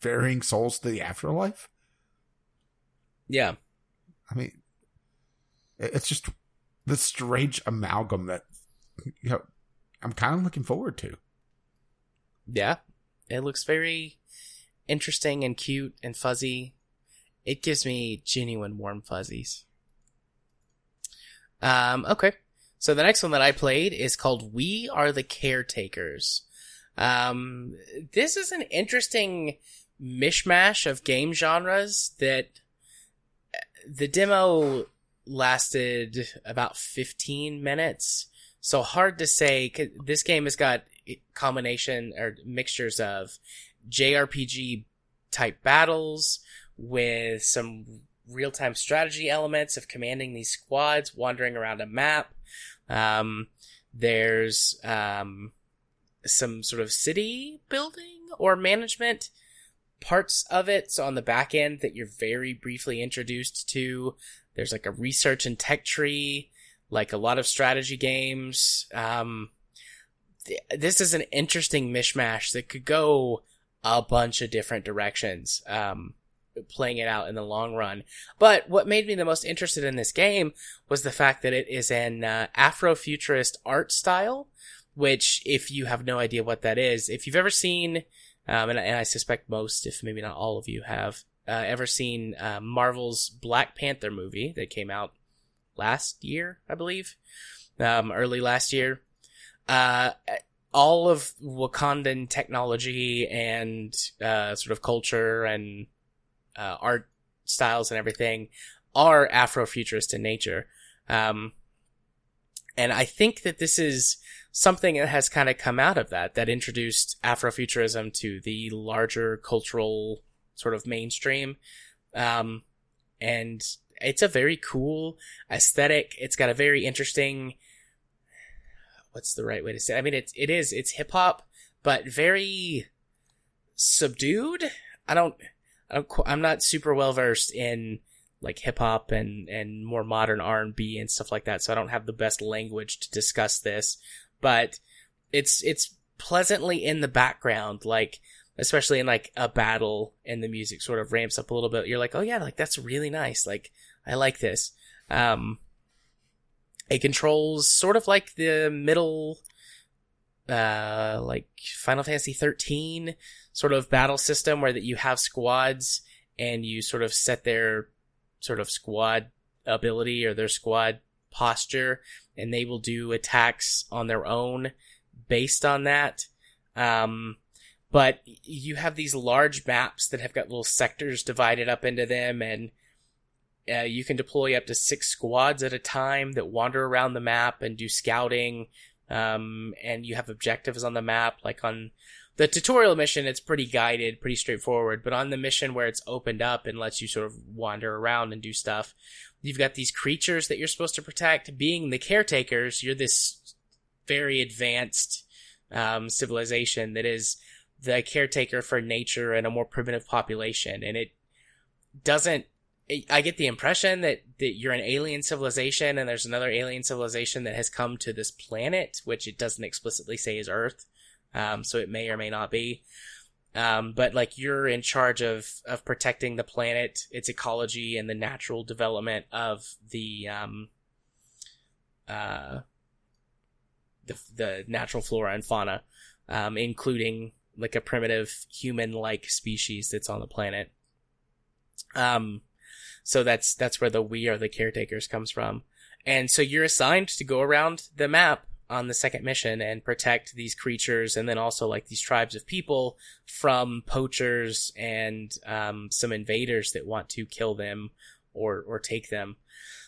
varying souls to the afterlife. Yeah, I mean, it's just this strange amalgam that you know I'm kind of looking forward to. yeah. It looks very interesting and cute and fuzzy. It gives me genuine warm fuzzies. Um, okay. So the next one that I played is called We Are the Caretakers. Um, this is an interesting mishmash of game genres that the demo lasted about 15 minutes. So hard to say. This game has got combination or mixtures of JRPG type battles with some real time strategy elements of commanding these squads, wandering around a map. Um, there's um, some sort of city building or management parts of it. So on the back end that you're very briefly introduced to, there's like a research and tech tree, like a lot of strategy games. Um, th- this is an interesting mishmash that could go a bunch of different directions. Um, playing it out in the long run. But what made me the most interested in this game was the fact that it is an uh, Afrofuturist art style, which, if you have no idea what that is, if you've ever seen, um, and, and I suspect most, if maybe not all of you have, uh, ever seen uh, Marvel's Black Panther movie that came out last year, I believe, um, early last year. Uh, all of Wakandan technology and uh, sort of culture and uh, art styles and everything are Afrofuturist in nature. Um, and I think that this is something that has kind of come out of that, that introduced Afrofuturism to the larger cultural sort of mainstream. Um, and it's a very cool aesthetic. It's got a very interesting, what's the right way to say? it? I mean, it, it is, it's hip hop, but very subdued. I don't, I don't, I'm not super well versed in like hip hop and, and more modern R&B and stuff like that. So I don't have the best language to discuss this, but it's, it's pleasantly in the background, like, especially in like a battle and the music sort of ramps up a little bit. You're like, oh yeah, like that's really nice. Like, I like this. Um, it controls sort of like the middle, uh, like Final Fantasy 13 sort of battle system where that you have squads and you sort of set their sort of squad ability or their squad posture and they will do attacks on their own based on that. Um, but you have these large maps that have got little sectors divided up into them and Uh, you can deploy up to six squads at a time that wander around the map and do scouting. Um, and you have objectives on the map, like on the tutorial mission, it's pretty guided, pretty straightforward. But on the mission where it's opened up and lets you sort of wander around and do stuff, you've got these creatures that you're supposed to protect. Being the caretakers, you're this very advanced um, civilization that is the caretaker for nature and a more primitive population. And it doesn't. I get the impression that, that you're an alien civilization and there's another alien civilization that has come to this planet, which it doesn't explicitly say is Earth. Um, so it may or may not be. Um, but like you're in charge of, of protecting the planet, its ecology, and the natural development of the, um, uh, the, the natural flora and fauna, um, including like a primitive human-like species that's on the planet. Um, so that's, that's where the we are the caretakers comes from. And so you're assigned to go around the map on the second mission and protect these creatures and then also like these tribes of people from poachers and um, some invaders that want to kill them or or take them.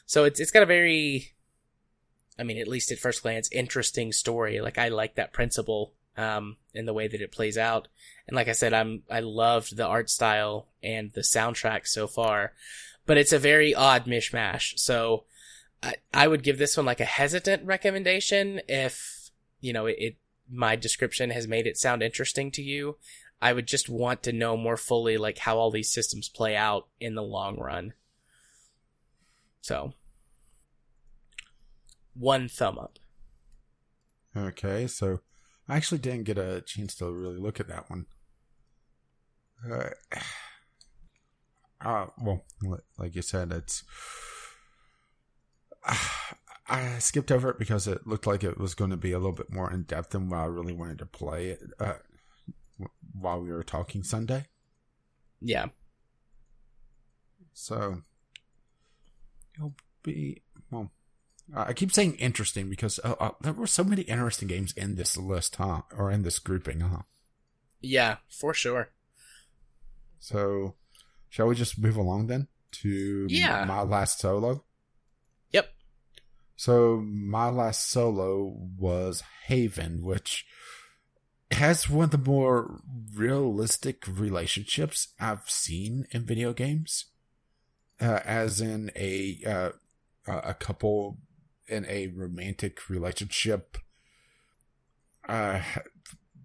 So it's it's got a very I mean, at least at first glance, interesting story. Like I like that principle um, in the way that it plays out. And like I said, I'm I loved the art style and the soundtrack so far, but it's a very odd mishmash. So I, I would give this one like a hesitant recommendation if you know it, it my description has made it sound interesting to you. I would just want to know more fully like how all these systems play out in the long run. So one thumb up. Okay, so I actually didn't get a chance to really look at that one. Uh, (sighs) uh well, like you said, it's (sighs) I skipped over it because it looked like it was going to be a little bit more in depth than what I really wanted to play it uh, while we were talking Sunday. Yeah. So it'll be well. I keep saying interesting because uh, uh, there were so many interesting games in this list, huh? Or in this grouping, huh? Yeah, for sure. So, shall we just move along then to yeah. my last solo? Yep. So my last solo was Haven, which has one of the more realistic relationships I've seen in video games. Uh, as in a uh, a couple in a romantic relationship, uh,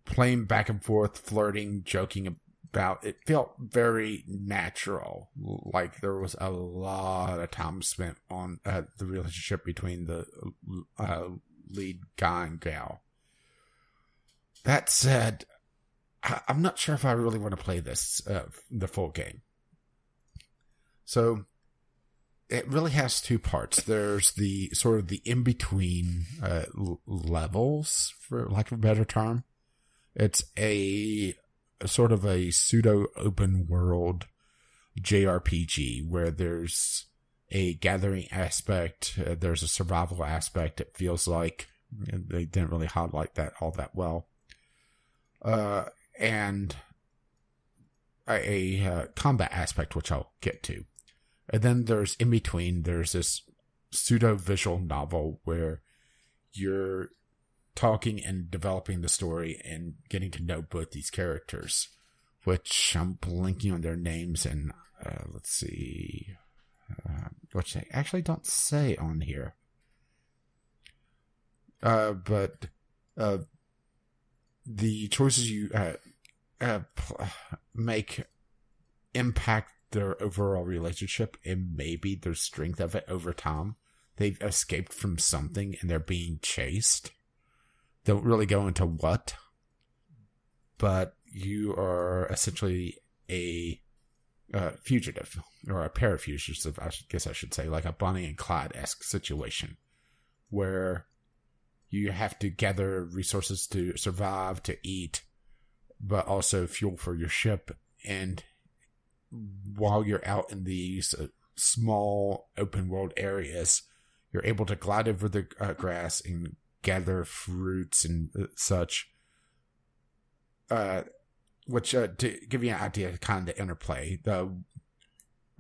playing back and forth, flirting, joking about it felt very natural. Like there was a lot of time spent on uh, the relationship between the uh, lead guy and gal. That said, I- am not sure if I really want to play this uh, the full game. So it really has two parts. There's the sort of the in between uh, levels, for lack of a better term. It's a sort of a pseudo open world JRPG where there's a gathering aspect, uh, there's a survival aspect. It feels like they didn't really highlight that all that well. Uh, and a, a uh, combat aspect, which I'll get to. And then there's in between, there's this pseudo visual novel where you're talking and developing the story and getting to know both these characters, which I'm blinking on their names and uh, let's see, uh, which they actually don't say on here. Uh, but uh, the choices you uh, uh, make impact their overall relationship and maybe their strength of it over time. They've escaped from something and they're being chased don't really go into what, but you are essentially a uh, fugitive or a pair of fugitives, I guess I should say, like a Bonnie and Clyde esque situation where you have to gather resources to survive, to eat, but also fuel for your ship. And while you're out in these uh, small open world areas, you're able to glide over the uh, grass and gather fruits and uh, such. Uh, which uh, to give you an idea, of kind of the interplay, the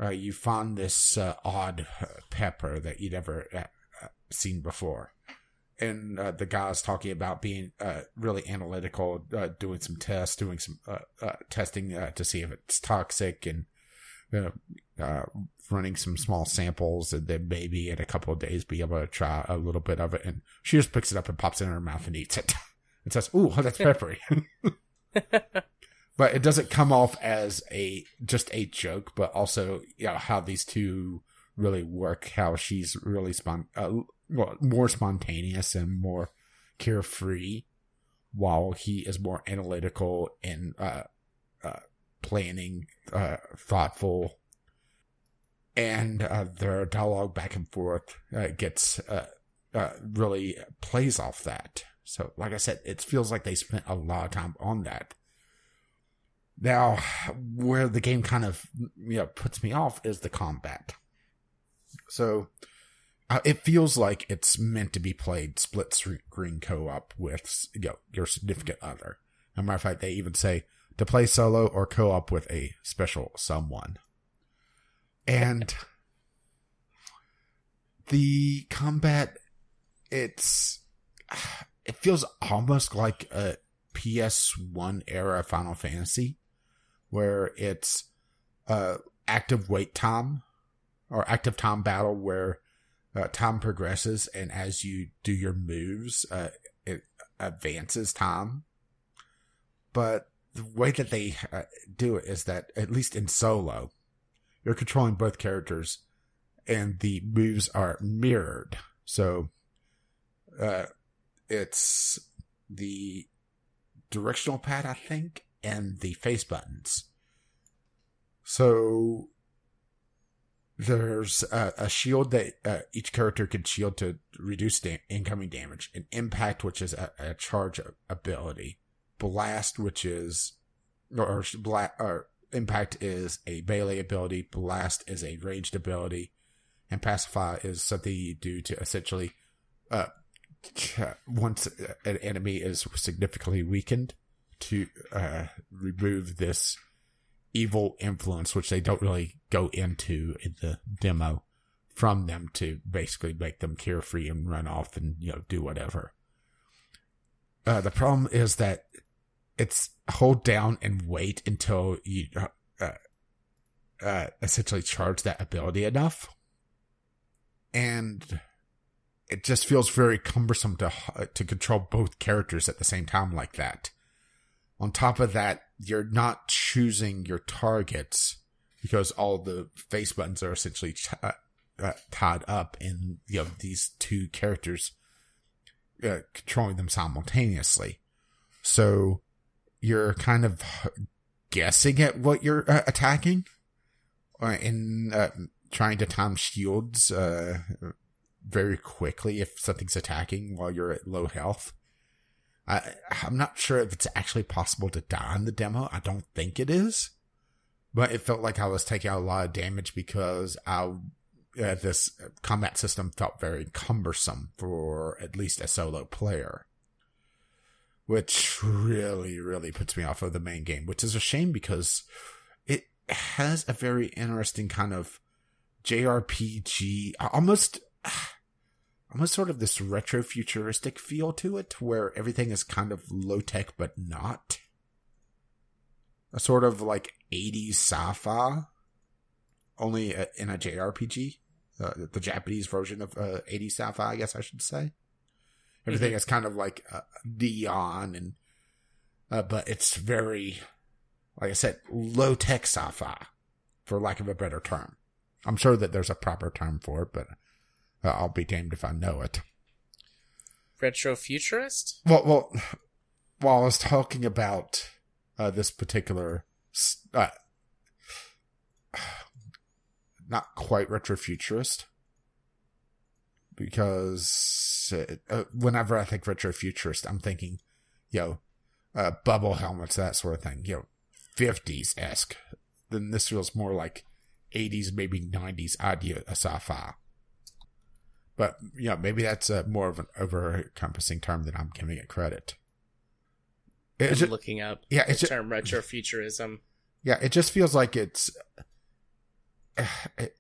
uh, you find this uh, odd pepper that you'd never seen before. And uh, the guy's talking about being uh, really analytical, uh, doing some tests, doing some uh, uh, testing uh, to see if it's toxic, and running some small samples, and then maybe in a couple of days be able to try a little bit of it. And she just picks it up and pops it in her mouth and eats it, (laughs) and says, "Ooh, that's (laughs) peppery." (laughs) but it doesn't come off as a just a joke, but also you know how these two really work. How she's really spon- uh, well, more spontaneous and more carefree, while he is more analytical and uh, uh, planning, uh, thoughtful, and uh, their dialogue back and forth uh, gets uh, really plays off that. So, like I said, it feels like they spent a lot of time on that. Now, where the game kind of you know puts me off is the combat. So, uh, it feels like it's meant to be played split screen co-op with you know, your significant other. As a matter of fact, they even say to play solo or co-op with a special someone. And the combat, it's (sighs) it feels almost like a PS1 era Final Fantasy, where it's uh, active wait time or active time battle where uh, time progresses and as you do your moves, uh, it advances time. But the way that they uh, do it is that, at least in solo, you're controlling both characters and the moves are mirrored. So, uh, it's the directional pad, I think, and the face buttons. So there's a, a shield that uh, each character can shield to reduce da- incoming damage, an impact, which is a, a charge ability, blast, which is or, bla- or impact is a melee ability, blast is a ranged ability, and pacify is something you do to essentially uh, once an enemy is significantly weakened to uh, remove this evil influence, which they don't really go into in the demo, from them to basically make them carefree and run off and you know do whatever. Uh, the problem is that it's hold down and wait until you uh, uh, uh essentially charge that ability enough, and it just feels very cumbersome to to control both characters at the same time like that. On top of that, you're not choosing your targets because all the face buttons are essentially t- uh, uh, tied up in you know these two characters uh, controlling them simultaneously. So you're kind of guessing at what you're uh, attacking and uh, trying to time shields uh, very quickly if something's attacking while you're at low health. I, I'm not sure if it's actually possible to die in the demo. I don't think it is, but it felt like I was taking a lot of damage because I, uh, this combat system felt very cumbersome for at least a solo player, which really, really puts me off of the main game, which is a shame because it has a very interesting kind of JRPG, almost almost sort of this retro futuristic feel to it where everything is kind of low tech but not. A sort of like 80s sci-fi only in a JRPG, uh, the Japanese version of uh, 80s sci-fi, I guess I should say. Everything mm-hmm. is kind of like uh, neon and uh, but it's very like I said, low tech sci-fi for lack of a better term. I'm sure that there's a proper term for it, but uh, I'll be damned if I know it. Retrofuturist? Well, well, while I was talking about uh, this particular, uh, not quite retrofuturist, because uh, whenever I think retrofuturist, I'm thinking, you know, uh, bubble helmets, that sort of thing, you know, 50s esque. Then this feels more like 80s, maybe 90s idea of sci-fi. But yeah, maybe that's a more of an over-encompassing term than I'm giving it credit. It's just, looking up yeah, it's the term retrofuturism. Yeah, it just feels like it's (sighs)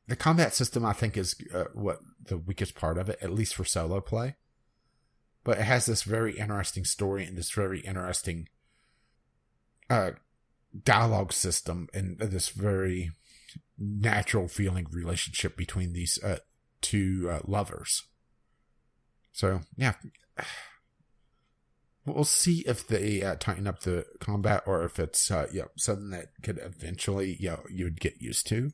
the combat system I think is uh, what the weakest part of it, at least for solo play. But it has this very interesting story and this very interesting uh, dialogue system and this very natural feeling relationship between these uh, two uh, lovers. So yeah, (sighs) we'll see if they uh, tighten up the combat or if it's uh, you know, something that could eventually you know, you would get used to.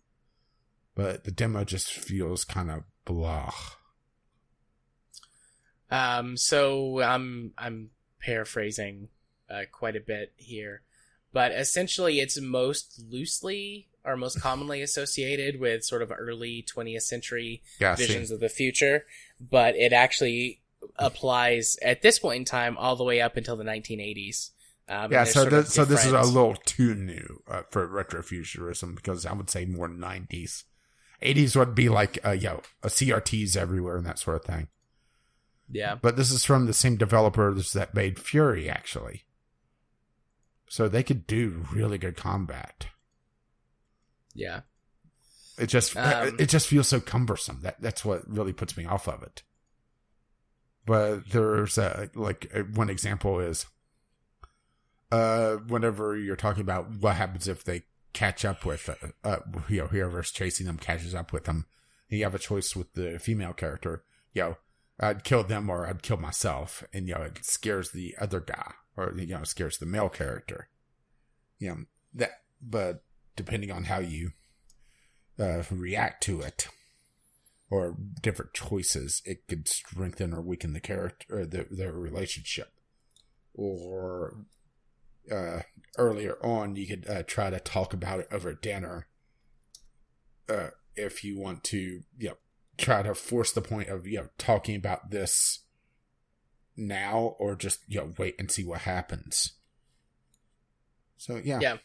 But the demo just feels kind of blah. Um, so I'm I'm paraphrasing uh, quite a bit here, but essentially it's most loosely or most commonly associated with sort of early 20th century Yeah, visions see, of the future, but it actually applies at this point in time all the way up until the 1980s. Um, yeah. So this, so this is a little too new uh, for retrofuturism because I would say more nineties. Eighties would be like uh, you know, CRTs everywhere and that sort of thing. yeah. But this is from the same developers that made Furi, actually. So they could do really good combat. Yeah. It just Um, it just feels so cumbersome. That that's what really puts me off of it. But there's a, like one example is uh whenever you're talking about what happens if they catch up with uh, uh you know whoever's chasing them catches up with them you have a choice with the female character you know I'd kill them or I'd kill myself and you know it scares the other guy or you know scares the male character you know that but depending on how you uh, react to it or different choices, it could strengthen or weaken the character the, their relationship. Or uh, earlier on, you could uh, try to talk about it over dinner uh, if you want to, you know, try to force the point of you know talking about this now or just you know wait and see what happens. So yeah, Yeah.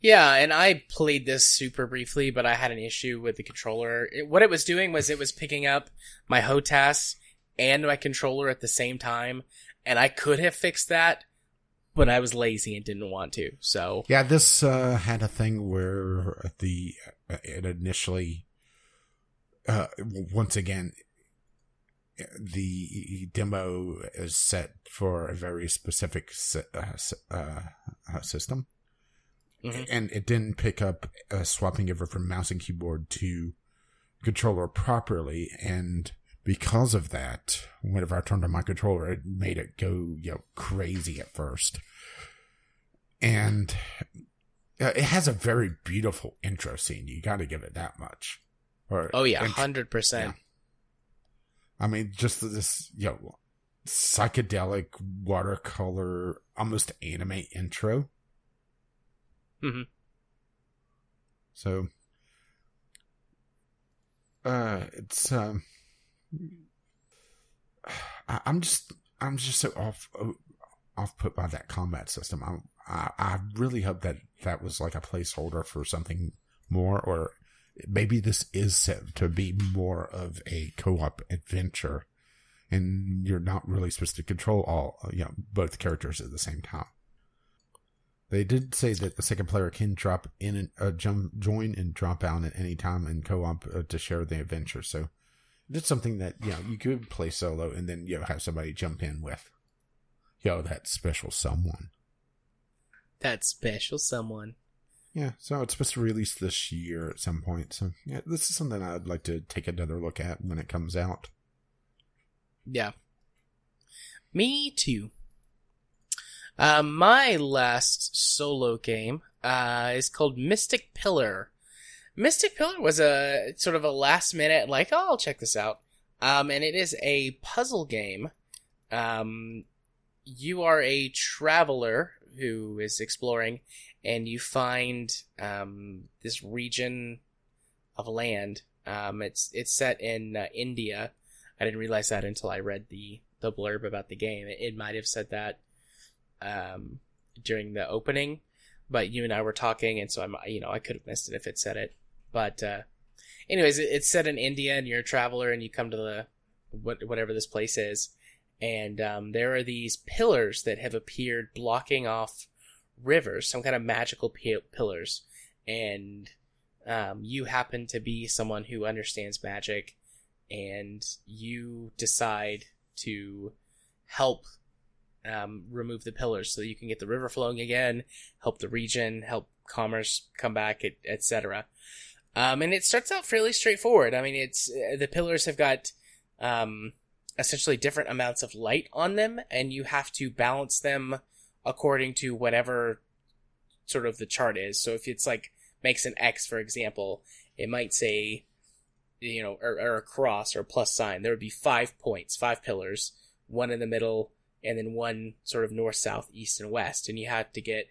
Yeah, and I played this super briefly, but I had an issue with the controller. It, what it was doing was it was picking up my HOTAS and my controller at the same time, and I could have fixed that, but I was lazy and didn't want to. So, Yeah, this uh, had a thing where the uh, it initially, uh, once again, the demo is set for a very specific uh, uh, system, Mhm. and it didn't pick up uh, swapping over from mouse and keyboard to controller properly, and because of that, whenever I turned on my controller, it made it go you know crazy at first, and uh, it has a very beautiful intro scene. You got to give it that much. Or oh yeah, hundred percent. I mean, just this, you know, psychedelic watercolor, almost anime intro. Mhm. So, uh, it's um, I, I'm just, I'm just so off, off put by that combat system. I, I, I really hope that that was like a placeholder for something more, or maybe this is set to be more of a co-op adventure and you're not really supposed to control all you know both characters at the same time they did say that the second player can drop in and uh, jump join and drop out at any time in co-op uh, to share the adventure so it's something that you know you could play solo and then you know have somebody jump in with know that special someone That special someone. Yeah, so it's supposed to release this year at some point. So yeah, this is something I'd like to take another look at when it comes out. Yeah. Me too. Uh, my last solo game uh, is called Mystic Pillar. Mystic Pillar was a sort of a last minute, like, oh, I'll check this out. Um, and it is a puzzle game. Um, you are a traveler who is exploring, and you find um, this region of land. Um, it's it's set in uh, India. I didn't realize that until I read the the blurb about the game. It, it might have said that um, during the opening, but you and I were talking, and so I'm you know I could have missed it if it said it. But uh, anyways, it, it's set in India, and you're a traveler, and you come to the what whatever this place is, and um, there are these pillars that have appeared blocking off rivers, some kind of magical pi- pillars, and um, you happen to be someone who understands magic, and you decide to help um, remove the pillars so you can get the river flowing again, help the region, help commerce come back, etc. Um, and it starts out fairly straightforward. I mean, it's uh, the pillars have got um, essentially different amounts of light on them, and you have to balance them according to whatever sort of the chart is. So if it's like makes an X, for example, it might say, you know, or, or a cross or a plus sign. There would be five points, five pillars, one in the middle, and then one sort of north, south, east, and west. And you have to get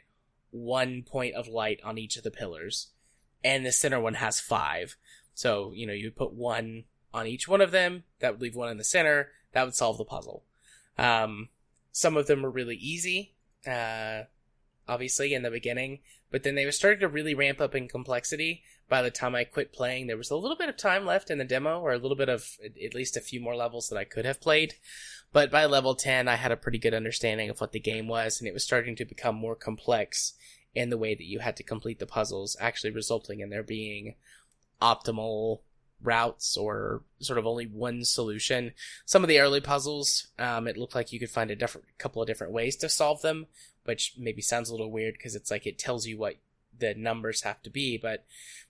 one point of light on each of the pillars. And the center one has five. So, you know, you put one on each one of them. That would leave one in the center. That would solve the puzzle. Um, some of them are really easy, uh, obviously, in the beginning. But then they were starting to really ramp up in complexity. By the time I quit playing, there was a little bit of time left in the demo, or a little bit of at least a few more levels that I could have played. But by level 10, I had a pretty good understanding of what the game was, and it was starting to become more complex in the way that you had to complete the puzzles, actually resulting in there being optimal routes or sort of only one solution. Some of the early puzzles, um, it looked like you could find a different couple of different ways to solve them, which maybe sounds a little weird because it's like it tells you what the numbers have to be, but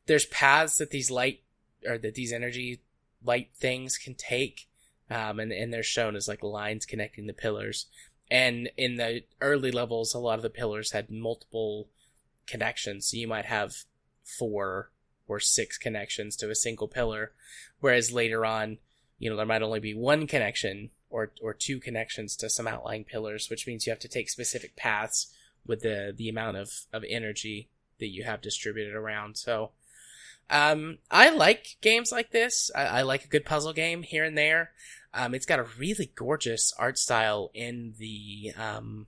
there's paths that these light or that these energy light things can take um, and and they're shown as like lines connecting the pillars. And in the early levels, a lot of the pillars had multiple connections, so you might have four or six connections to a single pillar, whereas later on, you know, there might only be one connection or or two connections to some outlying pillars, which means you have to take specific paths with the the amount of of energy that you have distributed around. So, um, I like games like this. I, I like a good puzzle game here and there. Um, it's got a really gorgeous art style in the um,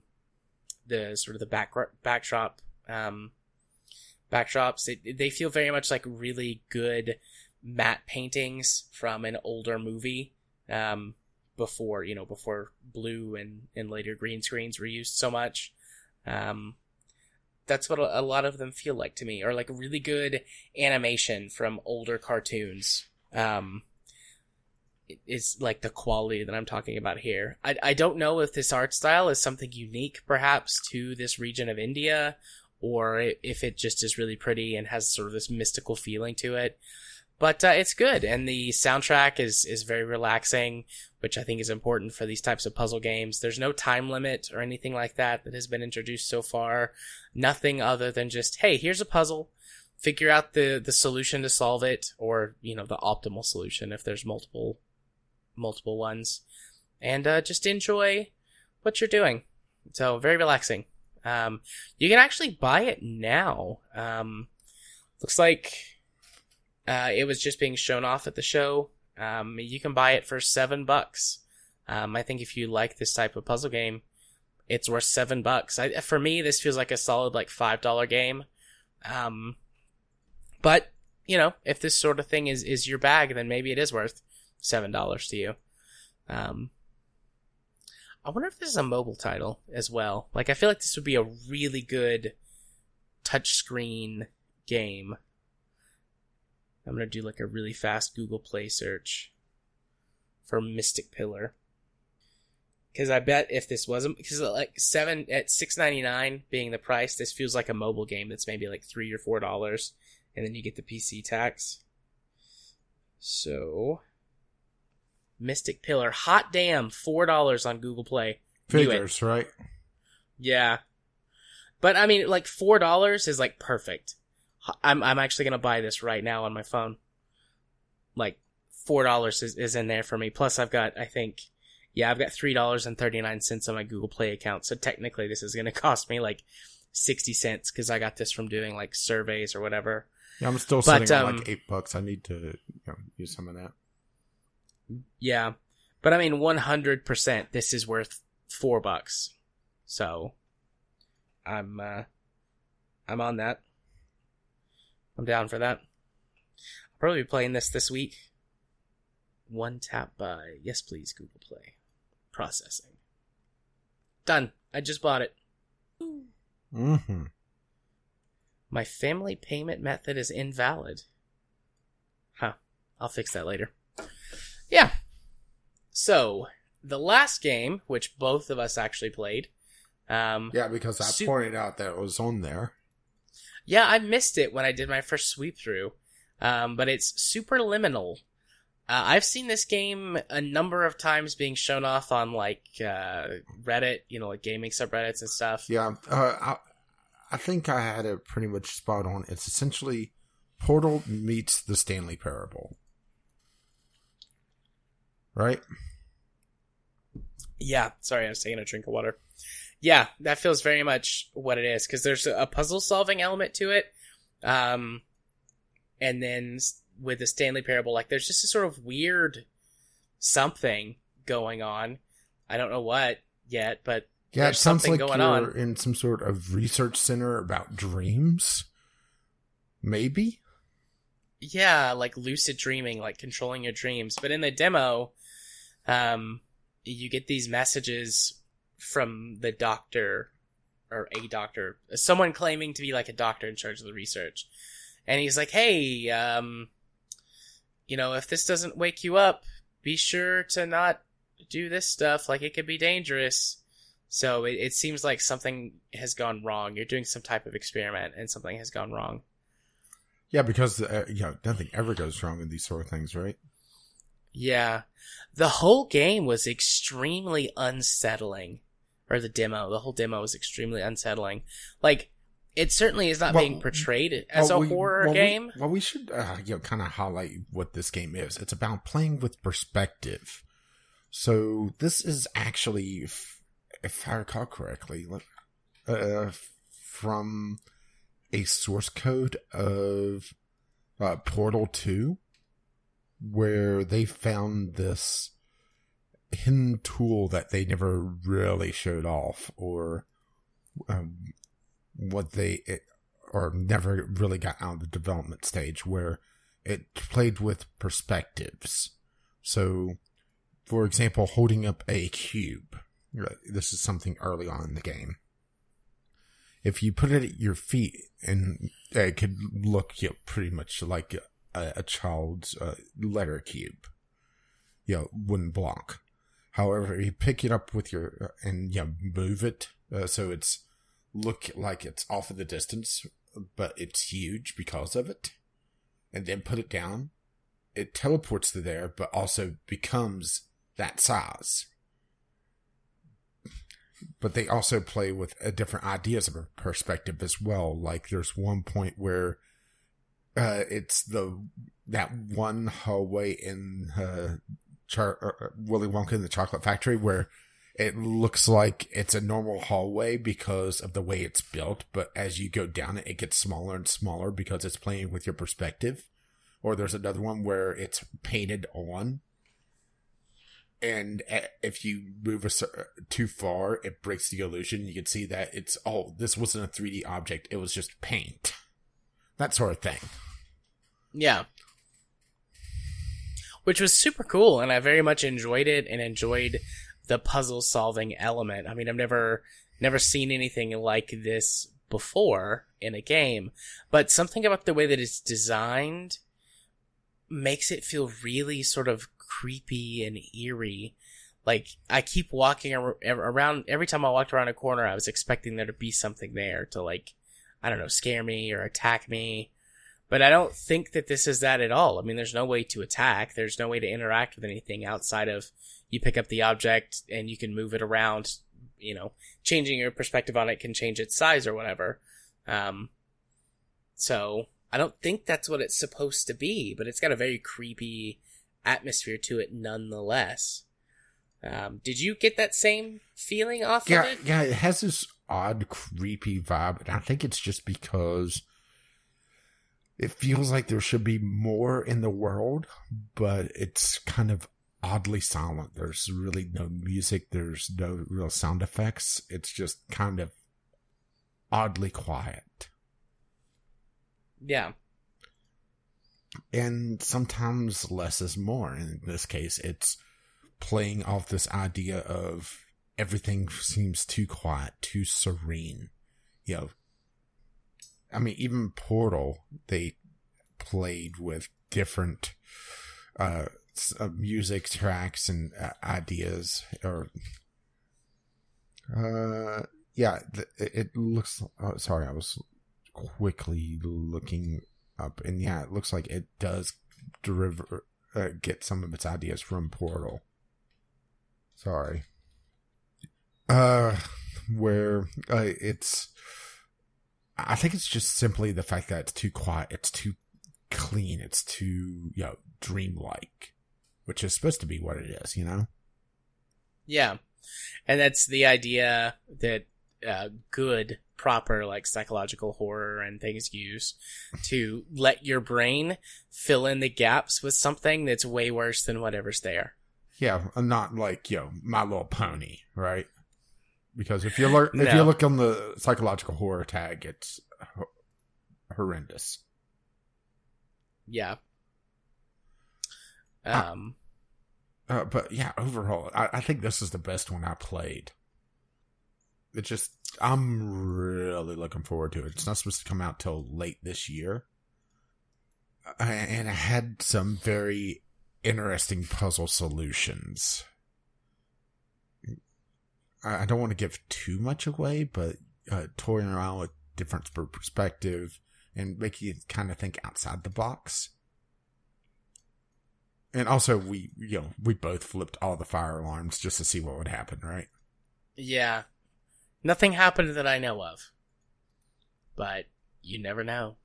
the sort of the back backdrop um, backdrops. It, they feel very much like really good matte paintings from an older movie. Um, before you know before blue and and later green screens were used so much. Um, that's what a, lot of them feel like to me, or like really good animation from older cartoons. Um, is like the quality that I'm talking about here. I, I don't know if this art style is something unique perhaps to this region of India or if it just is really pretty and has sort of this mystical feeling to it. But uh, it's good, and the soundtrack is is very relaxing, which I think is important for these types of puzzle games. There's no time limit or anything like that that has been introduced so far. Nothing other than just hey, here's a puzzle, figure out the the solution to solve it, or you know the optimal solution if there's multiple multiple ones, and uh, just enjoy what you're doing. So very relaxing. Um, you can actually buy it now. Um, looks like uh, it was just being shown off at the show. Um, you can buy it for seven bucks. Um, I think if you like this type of puzzle game, it's worth seven bucks. I, for me, this feels like a solid like five dollar game. Um, but you know, if this sort of thing is is your bag, then maybe it is worth seven dollars to you. Um, I wonder if this is a mobile title as well. Like, I feel like this would be a really good touchscreen game. I'm gonna do like a really fast Google Play search for Mystic Pillar. Because I bet if this wasn't because like seven at six ninety nine being the price, this feels like a mobile game that's maybe like three or four dollars, and then you get the PC tax. So Mystic Pillar. Hot damn, four dollars on Google Play. Figures, right? Yeah, but I mean, like four dollars is like perfect. I'm I'm actually gonna buy this right now on my phone. Like four dollars is, is in there for me. Plus, I've got I think, yeah, I've got three dollars and thirty nine cents on my Google Play account. So technically, this is gonna (laughs) cost me like sixty cents because I got this from doing like surveys or whatever. Yeah, I'm still but, sitting um, on like eight bucks. I need to you know, use some of that. Yeah. But I mean, 100% this is worth four bucks. So, I'm, uh, I'm on that. I'm down for that. I'll probably be playing this this week. One tap by, yes please, Google Play. Processing. Done. I just bought it. Mm-hmm. My family payment method is invalid. Huh. I'll fix that later. Yeah. So, the last game, which both of us actually played. Um, Yeah, because I Su- pointed out that it was on there. Yeah, I missed it when I did my first sweep through. Um, but it's Superliminal. Uh, I've seen this game a number of times being shown off on like uh, Reddit, you know, like gaming subreddits and stuff. Yeah, uh, I, I think I had it pretty much spot on. It's essentially Portal meets the Stanley Parable. Right? Yeah, sorry, I was taking a drink of water. Yeah, that feels very much what it is because there's a puzzle solving element to it, um, and then with the Stanley Parable, like there's just a sort of weird something going on. I don't know what yet, but Yeah, There's it sounds something like going on. in some sort of research center about dreams. Maybe? yeah, like lucid dreaming, like controlling your dreams. But in the demo, um, you get these messages from the doctor or a doctor, someone claiming to be like a doctor in charge of the research. And he's like, Hey, um, you know, if this doesn't wake you up, be sure to not do this stuff. Like it could be dangerous. So it, it seems like something has gone wrong. You're doing some type of experiment and something has gone wrong. Yeah, because uh, you know nothing ever goes wrong in these sort of things, right? Yeah. The whole game was extremely unsettling. Or the demo. The whole demo was extremely unsettling. Like, it certainly is not Well, being portrayed as Well, a we- horror well, we- game. well, we should uh, you know kind of highlight what this game is. It's about playing with perspective. So this is actually, if, if I recall correctly, uh, from a source code of uh, Portal Two, where they found this hidden tool that they never really showed off, or um, what they it, or never really got out of the development stage where it played with perspectives. So, for example, holding up a cube. This is something early on in the game. If you put it at your feet, and it could look you know, pretty much like a, a child's uh, letter cube, you know, wooden block. However, you pick it up with your uh, and you know, move it uh, so it's look like it's off of the distance, but it's huge because of it, and then put it down, it teleports to there, but also becomes that size. But they also play with uh, different ideas of a perspective as well. Like there's one point where uh, it's the that one hallway in uh, Char- Willy Wonka in the Chocolate Factory where it looks like it's a normal hallway because of the way it's built, but as you go down it, it gets smaller and smaller because it's playing with your perspective. Or there's another one where it's painted on, and eh, if you move a, too far, it breaks the illusion. You can see that it's oh, this wasn't a 3D object; it was just paint, that sort of thing. Yeah. Which was super cool, and I very much enjoyed it and enjoyed the puzzle solving element. I mean, I've never never seen anything like this before in a game, but something about the way that it's designed makes it feel really sort of creepy and eerie. Like I keep walking ar- around every time I walked around a corner, I was expecting there to be something there to like, I don't know, scare me or attack me. But I don't think that this is that at all. I mean, there's no way to attack. There's no way to interact with anything outside of you pick up the object and you can move it around. You know, changing your perspective on it can change its size or whatever. Um, so I don't think that's what it's supposed to be, but it's got a very creepy atmosphere to it nonetheless. Um, did you get that same feeling off Yeah, of it? yeah, it has this odd, creepy vibe, and I think it's just because it feels like there should be more in the world, but it's kind of oddly silent. There's really no music, there's no real sound effects. It's just kind of oddly quiet. Yeah. And sometimes less is more. In this case, it's playing off this idea of everything seems too quiet, too serene. You know, I mean, even Portal, they played with different uh, uh music tracks and uh, ideas, or uh, yeah, it looks. Oh, sorry, I was quickly looking up, and yeah, it looks like it does derive uh, get some of its ideas from Portal. Sorry. Uh, where uh, it's, I think it's just simply the fact that it's too quiet, it's too clean, it's too you know dreamlike, which is supposed to be what it is, you know. Yeah, and that's the idea that uh, good proper like psychological horror and things use to let your brain fill in the gaps with something that's way worse than whatever's there. Yeah, not like, you know, My Little Pony, right? Because if you look if you look on the psychological horror tag, it's ho- horrendous. Yeah. Ah. Um Uh, but yeah, overall, I, I think this is the best one I played. It just, I'm really looking forward to it. It's not supposed to come out till late this year. And it had some very interesting puzzle solutions. I don't want to give too much away, but uh, toying around with different per- perspective and making you kind of think outside the box. And also, we you know we both flipped all the fire alarms just to see what would happen, right? yeah. Nothing happened that I know of. But you never know.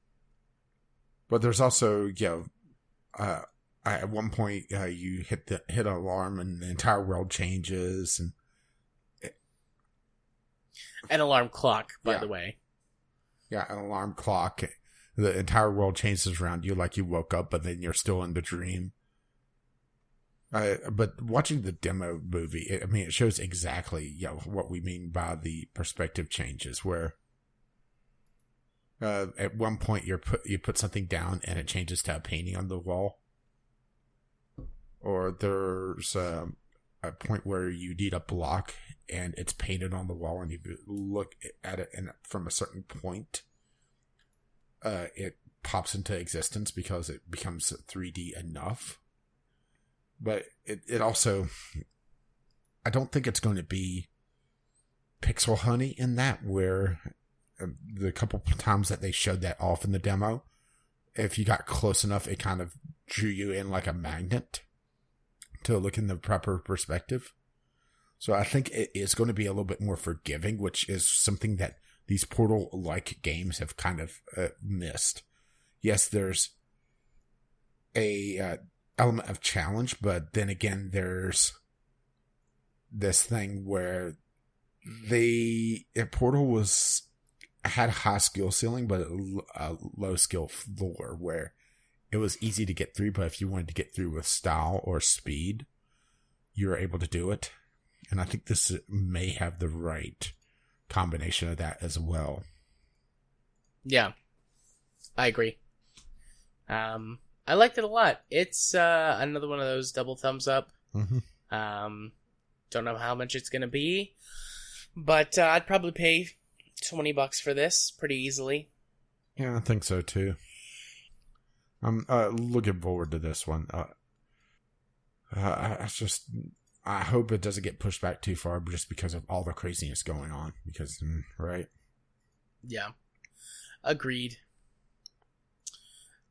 But there's also you know, uh, at one point uh, you hit the hit an alarm and the entire world changes, and An alarm clock, by Yeah. the way. yeah, an alarm clock, the entire world changes around you like you woke up, but then you're still in the dream. Uh, but watching the demo movie, it, I mean, it shows exactly you know what we mean by the perspective changes, where uh, at one point you're put you put something down and it changes to a painting on the wall, or there's um, a point where you need a block and it's painted on the wall, and you look at it and from a certain point, uh, it pops into existence because it becomes 3D enough. But it, it also, I don't think it's going to be pixel honey in that, where uh, the couple times that they showed that off in the demo, if you got close enough, it kind of drew you in like a magnet to look in the proper perspective. So I think it is going to be a little bit more forgiving, which is something that these Portal like games have kind of uh, missed. Yes, there's a uh, element of challenge, but then again, there's this thing where they uh, Portal was had a high skill ceiling, but a low skill floor where it was easy to get through. But if you wanted to get through with style or speed, you were able to do it. And I think this may have the right combination of that as well. Yeah. I agree. Um I liked it a lot. It's uh another one of those double thumbs up. Mm-hmm. Um don't know how much it's going to be, but uh, I'd probably pay 20 bucks for this pretty easily. Yeah, I think so too. I'm uh, looking forward to this one. Uh, uh, I, I just, I hope it doesn't get pushed back too far, just because of all the craziness going on. Because, mm, right? Yeah. Agreed.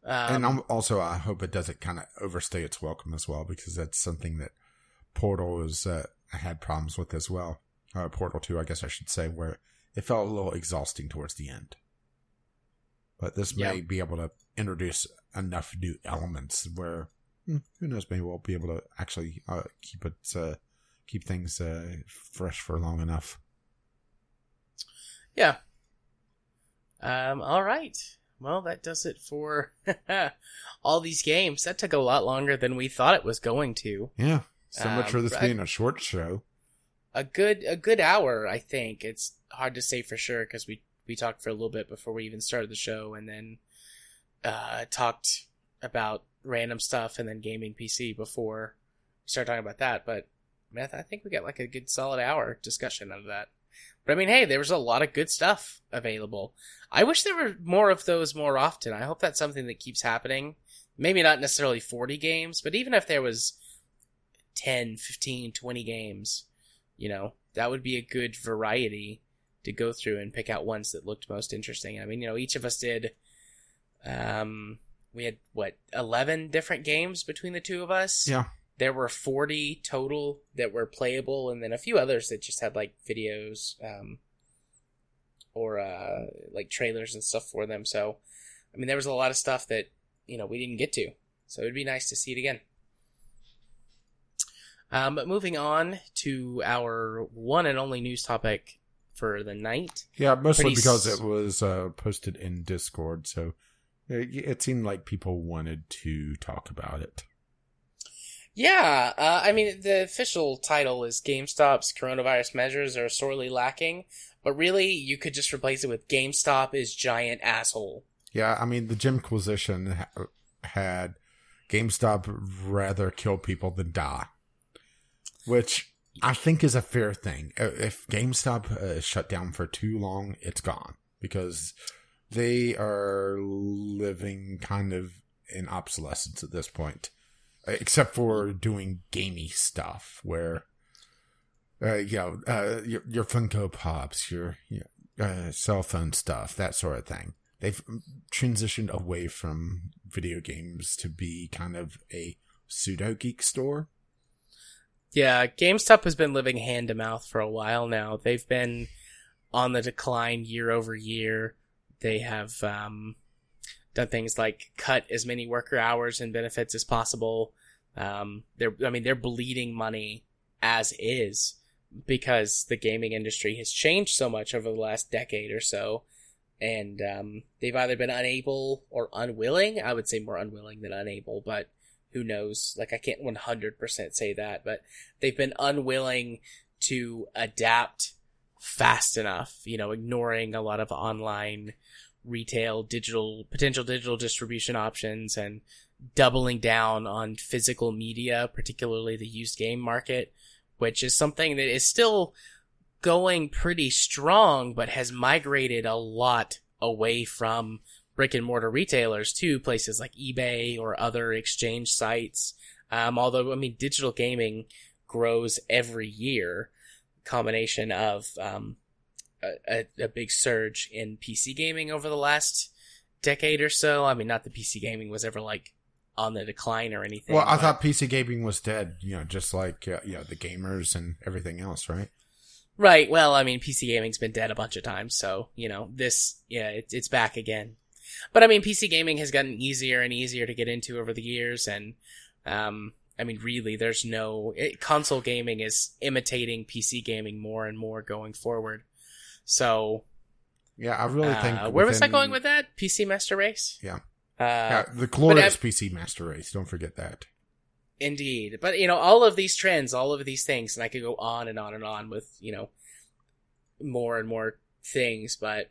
Um, and I'm, also, I hope it doesn't kind of overstay its welcome as well, because that's something that Portal has uh, had problems with as well. Uh, Portal Two, I guess I should say, where it felt a little exhausting towards the end. But this may be able to introduce enough new elements where who knows, maybe we'll be able to actually uh, keep it uh, keep things uh, fresh for long enough. Yeah. Um, all right. Well, that does it for (laughs) all these games. That took a lot longer than we thought it was going to. Yeah, so much Um, for this being a short show. A good a good hour, I think. It's hard to say for sure because we we talked for a little bit before we even started the show, and then uh, talked about random stuff, and then gaming PC before we start talking about that. But th- I think we got like a good solid hour discussion out of that. But I mean, hey, there was a lot of good stuff available. I wish there were more of those more often. I hope that's something that keeps happening. Maybe not necessarily 40 games, but even if there was 10, 15, 20 games, you know, that would be a good variety to go through and pick out ones that looked most interesting. I mean, you know, each of us did, um, we had what, 11 different games between the two of us? Yeah. There were 40 total that were playable, and then a few others that just had like videos, um, or, uh, like trailers and stuff for them. So, I mean, there was a lot of stuff that, you know, we didn't get to. So it'd be nice to see it again. Um, but moving on to our one and only news topic for the night. Yeah, mostly Pretty because s- it was uh, posted in Discord, so it, it seemed like people wanted to talk about it. Yeah, uh, I mean, the official title is GameStop's coronavirus measures are sorely lacking, but really, you could just replace it with GameStop is giant asshole. Yeah, I mean, the Jimquisition ha- had GameStop rather kill people than die, which I think is a fair thing. Uh, If GameStop uh, shut down for too long, it's gone because they are living kind of in obsolescence at this point, uh, except for doing gamey stuff where. Uh, you know, uh, your, your Funko Pops, your, your uh, cell phone stuff, that sort of thing they've transitioned away from video games to be kind of a pseudo geek store. Yeah, GameStop has been living hand to mouth for a while now. They've been on the decline year over year. They have um, done things like cut as many worker hours and benefits as possible. Um, they're, I mean, they're bleeding money as is because the gaming industry has changed so much over the last decade or so. And um, they've either been unable or unwilling. I would say more unwilling than unable, but who knows? Like, I can't 100% say that, but they've been unwilling to adapt fast enough, you know, ignoring a lot of online retail, digital, potential digital distribution options and doubling down on physical media, particularly the used game market, which is something that is still going pretty strong, but has migrated a lot away from brick and mortar retailers to places like eBay or other exchange sites. Um, although, I mean, digital gaming grows every year, combination of, um, a, a, big surge in PC gaming over the last decade or so. I mean, not that PC gaming was ever like on the decline or anything. Well, I thought PC gaming was dead, you know, just like uh, you know the gamers and everything else, right? Right. Well, I mean, PC gaming's been dead a bunch of times, so you know this. Yeah, it's it's back again. But I mean, PC gaming has gotten easier and easier to get into over the years, and um, I mean, really, there's no it, console gaming is imitating PC gaming more and more going forward. So, Yeah, I really think. uh, where was I going with that? PC Master Race. Yeah. Uh, Yeah, the glorious PC Master Race. Don't forget that. Indeed. But, you know, all of these trends, all of these things, and I could go on and on and on with, you know, more and more things, but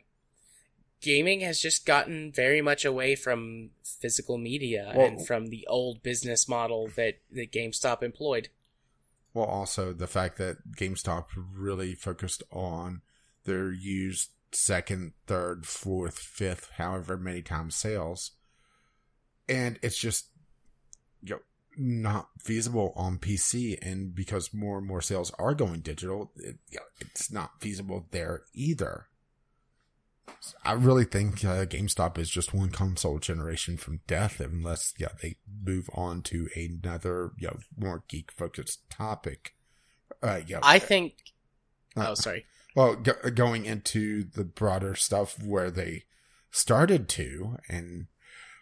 gaming has just gotten very much away from physical media Well- and from the old business model that, that GameStop employed. Well, also the fact that GameStop really focused on their used second, third, fourth, fifth, however many times sales, and it's just you know not feasible on PC. And because more and more sales are going digital, it, you know, it's not feasible there either. I really think uh, GameStop is just one console generation from death, unless yeah they move on to another you know more geek focused topic. Uh, yeah, I think. Uh, Oh, sorry. well, go- going into the broader stuff where they started to, and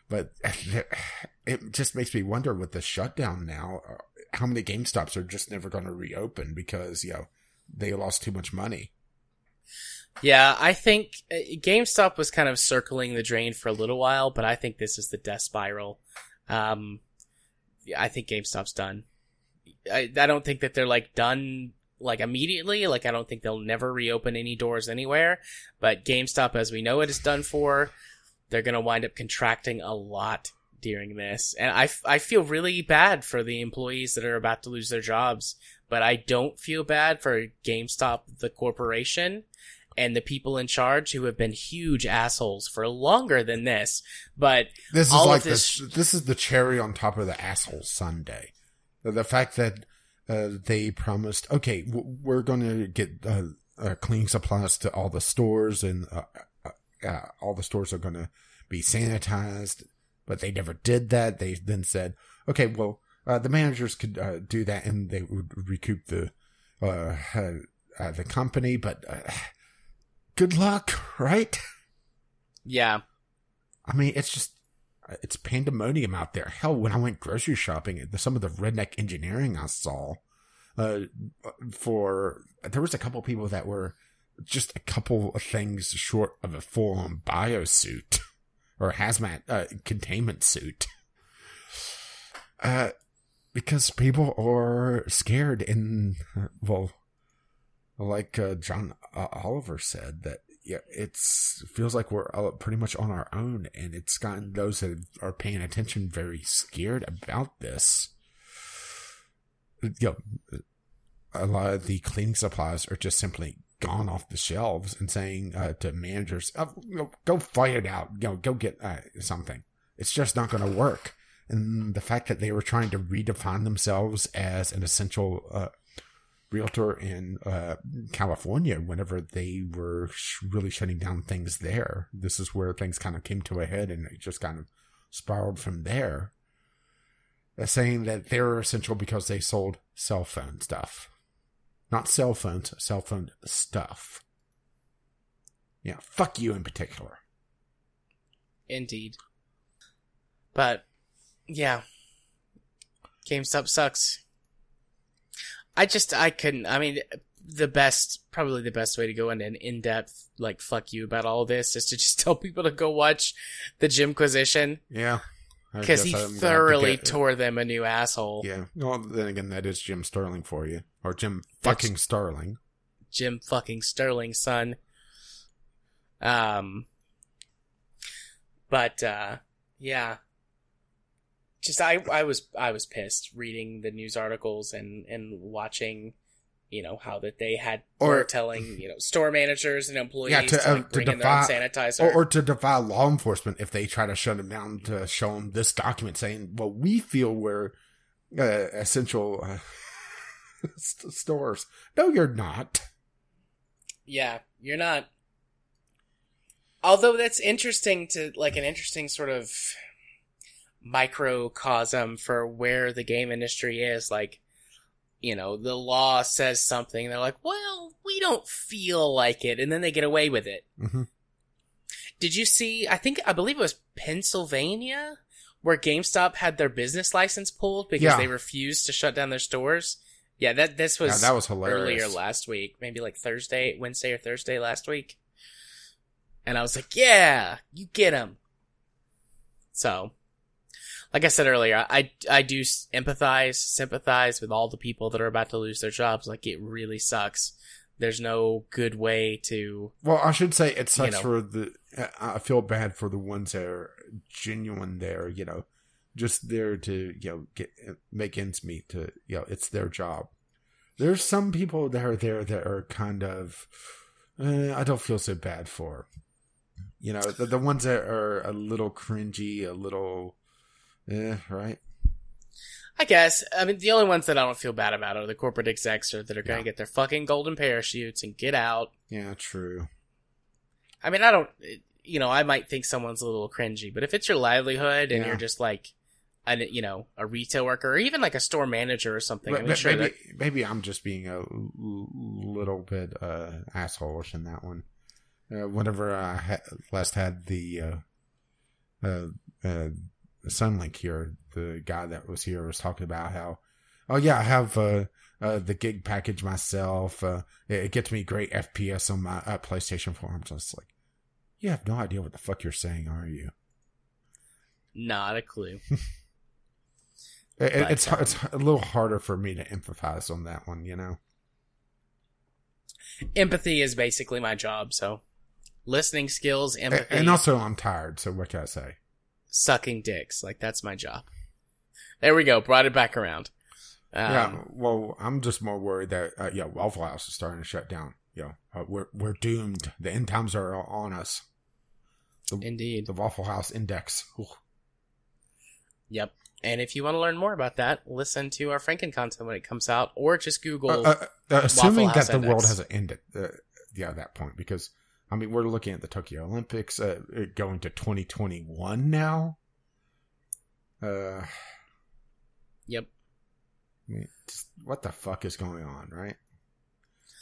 but (sighs) it just makes me wonder with the shutdown now, uh, how many GameStops are just never going to reopen because you know they lost too much money. Yeah, I think uh, GameStop was kind of circling the drain for a little while, but I think this is the death spiral. Um, I think GameStop's done. I, I don't think that they're like done like immediately. Like I don't think they'll never reopen any doors anywhere. But GameStop, as we know it, is done for. They're gonna wind up contracting a lot during this, and I, I feel really bad for the employees that are about to lose their jobs but I don't feel bad for GameStop, the corporation, and the people in charge who have been huge assholes for longer than this. But This is All of like this- this. This is the cherry on top of the asshole sundae. The, the fact that uh, they promised, okay, w- we're going to get uh, uh, cleaning supplies to all the stores, and uh, uh, uh, all the stores are going to be sanitized, but they never did that. They then said, okay, well, uh, the managers could uh, do that, and they would recoup the uh, uh, uh, the company, but. Good luck, right? yeah, I mean, it's just it's pandemonium out there. Hell, when I went grocery shopping, some of the redneck engineering I saw, uh, for there was a couple people that were just a couple of things short of a full on biosuit or hazmat uh, containment suit. Uh, because people are scared and uh, well, like uh, John uh, Oliver said that yeah, it's feels like we're pretty much on our own, and it's gotten those that are paying attention very scared about this. You know, a lot of the cleaning supplies are just simply gone off the shelves, and saying uh, to managers, oh, you know, "Go fight it out. You know, go get uh, something." It's just not going to work. And the fact that they were trying to redefine themselves as an essential uh, realtor in uh, California whenever they were sh- really shutting down things there. This is where things kind of came to a head and it just kind of spiraled from there. Saying that they were essential because they sold cell phone stuff. Not cell phones, cell phone stuff. Yeah, fuck you in particular. indeed. But yeah, GameStop sucks. I just I couldn't. I mean, the best probably the best way to go into an in depth like fuck you about all this is to just (laughs) tell people to go watch the Jimquisition Yeah. Because he I'm thoroughly tore them a new asshole. Yeah. Well, then again, that is Jim Sterling for you. Or Jim That's- fucking Sterling. Jim fucking Sterling, son. Um, but uh, yeah, just I I was I was pissed reading the news articles and and watching, you know how that they had Or- were telling you know store managers and employees Yeah, to, to, uh, like, to bring in their own defy- sanitizer. Or, or to defy law enforcement if they try to shut them down to show them this document saying, well, we feel we're uh, essential uh, (laughs) stores. No, you're not. Yeah, you're not. Although that's interesting to like an interesting sort of microcosm for where the game industry is. Like, you know, the law says something, they're like, well, we don't feel like it, and then they get away with it. Mhm. Did you see? I think, I believe it was Pennsylvania where GameStop had their business license pulled because Yeah. they refused to shut down their stores. Yeah, that this was Yeah, that was hilarious. earlier last week, maybe like Thursday, Wednesday or Thursday last week. And I was like, yeah, you get them." So, like I said earlier, I, I do empathize, sympathize with all the people that are about to lose their jobs. Like, it really sucks. There's no good way to, Well, I should say it sucks know. for the. I feel bad for the ones that are genuine there. You know, just there to you know get make ends meet. To you know, it's their job. There's some people that are there that are kind of. Uh, I don't feel so bad for. You know, the, the ones that are a little cringy, a little. Eh, right? I guess, I mean, the only ones that I don't feel bad about are the corporate execs or that are going to Yeah. get their fucking golden parachutes and get out. Yeah, true. I mean, I don't, you know, I might think someone's a little cringy, but if it's your livelihood and Yeah. you're just like, a, you know, a retail worker or even like a store manager or something, I mean, but sure, maybe, that, maybe I'm just being a little bit uh, assholeish in that one. Uh, whenever I ha- last had the uh, uh, uh, Suddenlink here, the guy that was here was talking about how, oh yeah, I have uh, uh, the gig package myself. Uh, it, it gets me great FPS on my uh, PlayStation 4. I'm just like, you have no idea what the fuck you're saying, are you? not a clue. (laughs) It, But, it's um, it's a little harder for me to empathize on that one, you know. Empathy is basically my job, so listening skills, empathy, And also, I'm tired, so what can I say? Sucking dicks, like that's my job. There we go, brought it back around. Um, yeah. Well, I'm just more worried that uh, yeah, Waffle House is starting to shut down. You know, uh, we're we're doomed. The end times are on us. Indeed. The Waffle House Index. Ooh. Yep. And if you want to learn more about that, listen to our Franken content when it comes out, or just Google. Uh, uh, uh, assuming that the world hasn't ended, uh, yeah, at that point, because I mean, we're looking at the Tokyo Olympics uh, going to 2021 now. Uh, yep. I mean, what the fuck is going on, right?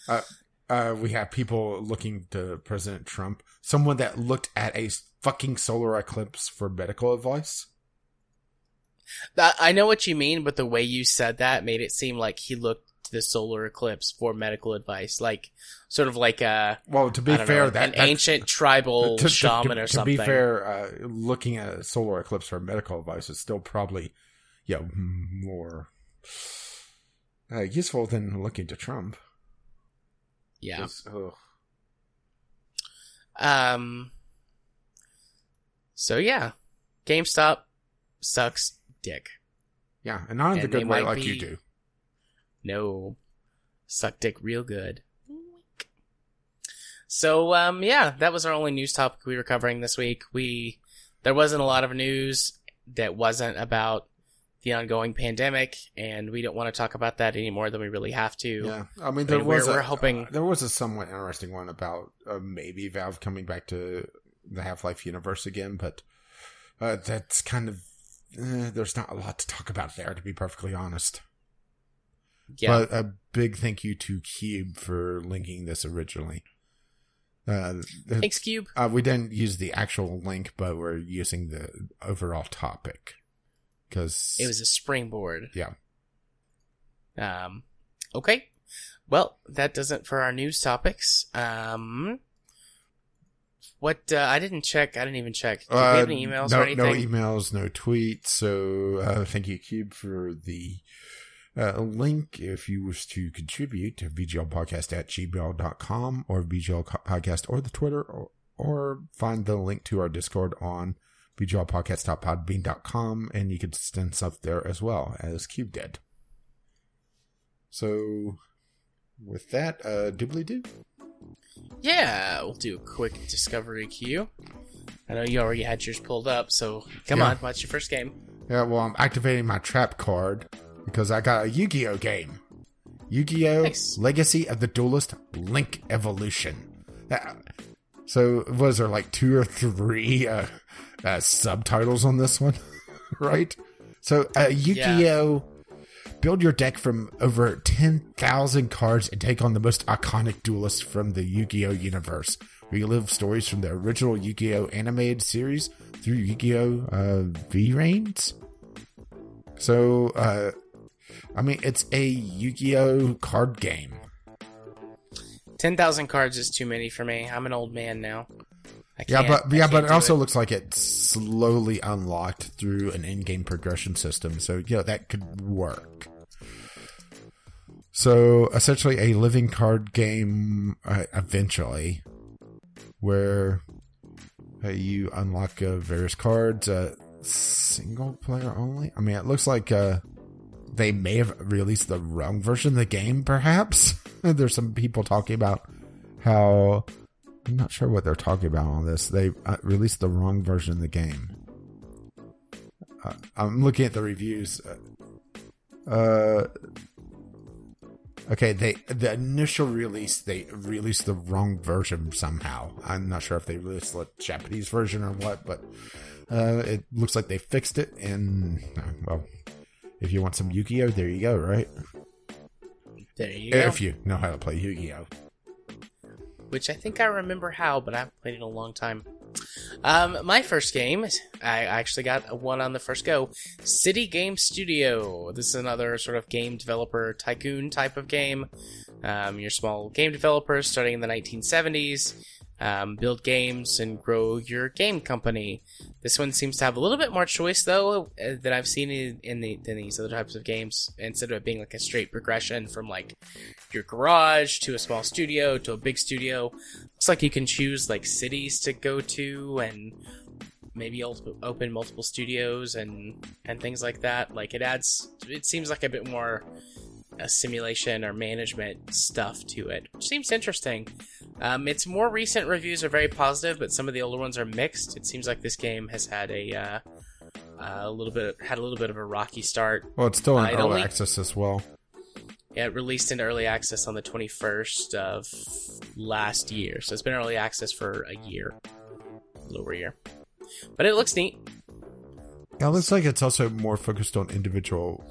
Uh, uh, we have people looking to President Trump, someone that looked at a fucking solar eclipse for medical advice. I know what you mean, but the way you said that made it seem like he looked to the solar eclipse for medical advice, like sort of like a Well, to be fair, know, that an that's- ancient tribal to, to- shaman to- or something. to be fair, uh, looking at a solar eclipse for medical advice is still probably, yeah, more uh, useful than looking to Trump. Yeah. Um. So yeah, GameStop sucks dick. yeah, and not in the And they good way like be- you do. No, suck dick real good. So um, yeah, that was our only news topic we were covering this week. We there wasn't a lot of news that wasn't about the ongoing pandemic, and we don't want to talk about that any more than we really have to. Yeah, I mean, I there mean, was we're- a, we're hoping- uh, there was a somewhat interesting one about uh, maybe Valve coming back to the Half Life universe again, but uh, that's kind of uh, there's not a lot to talk about there, to be perfectly honest. Yeah. But a big thank you to Cube for linking this originally. Uh, Thanks, Cube. uh, we didn't use the actual link, but we're using the overall topic because It was a springboard. Yeah. Um. Okay. Well, that does it for our news topics. Um. What uh, I didn't check. I didn't even check. Do we Uh, have any emails no, or anything? No emails, no tweets. So uh, thank you, Cube, for the uh, link. If you wish to contribute to VGLpodcast at gmail.com or VGL podcast or the Twitter or, or find the link to our Discord on VGLpodcast.podbean.com and you can send stuff there as well as Cube did. So with that, uh, doobly doo. Yeah, we'll do a quick discovery queue. I know you already had yours pulled up, so come Yeah. on. What's your first game? Yeah, well, I'm activating my trap card because I got a Yu Gi Oh game. Yu Gi Oh! Nice. Legacy of the Duelist Link Evolution. Uh, so, was there like two or three uh, uh, subtitles on this one? (laughs) right? So, uh, Yu Gi Oh! Build your deck from over 10,000 cards and take on the most iconic duelist from the Yu Gi Oh! universe. We relive stories from the original Yu Gi Oh! animated series through Yu Gi Oh! Uh, VRAINS. So, uh, I mean, it's a Yu Gi Oh! card game. 10,000 cards is too many for me. I'm an old man now. Yeah, but yeah, but it also looks like it's slowly unlocked through an in-game progression system. So yeah, that could work. So essentially, a living card game uh, eventually, where uh, you unlock uh, various cards, uh, single player only. I mean, it looks like uh, they may have released the wrong version of the game. Perhaps (laughs) there's some people talking about how I'm not sure what they're talking about on this. They uh, released the wrong version of the game. Uh, I'm looking at the reviews. Uh, uh, okay, they the initial release they released the wrong version somehow. I'm not sure if they released the Japanese version or what, but uh, it looks like they fixed it. And uh, well, if you want some Yu-Gi-Oh, there you go. Right? There you go. If you know how to play Yu-Gi-Oh. which I think I remember how, but I haven't played it in a long time. Um, my first game, I actually got one on the first go. City Game Studio. This is another sort of game developer tycoon type of game. Um, you're small game developers starting in the 1970s. Um, build games and grow your game company. This one seems to have a little bit more choice though uh, than I've seen in, in the than these other types of games. Instead of it being like a straight progression from like your garage to a small studio to a big studio, looks like you can choose like cities to go to and maybe open multiple studios and and things like that. Like it adds, it seems like a bit more uh, simulation or management stuff to it, which seems interesting. Um, its more recent reviews are very positive, but some of the older ones are mixed. It seems like this game has had a uh, a little bit had a little bit of a rocky start. Well, it's still in Uh, early only- access as well. Yeah, it released in early access on the 21st of last year, so it's been early access for a year, a little over a year. But it looks neat. Yeah, it looks like it's also more focused on individual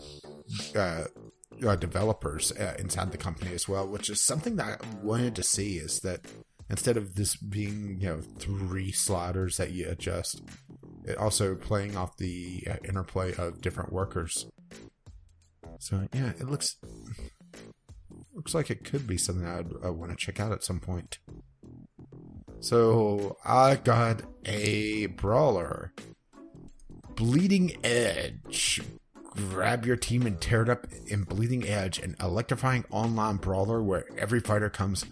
uh, uh, developers uh, inside the company as well, which is something that I wanted to see. Is that instead of this being you know three sliders that you adjust, it also playing off the uh, interplay of different workers. So yeah, it looks looks like it could be something I'd uh, want to check out at some point. So I got a brawler. Bleeding Edge. Grab your team and tear it up in Bleeding Edge, an electrifying online brawler where every fighter comes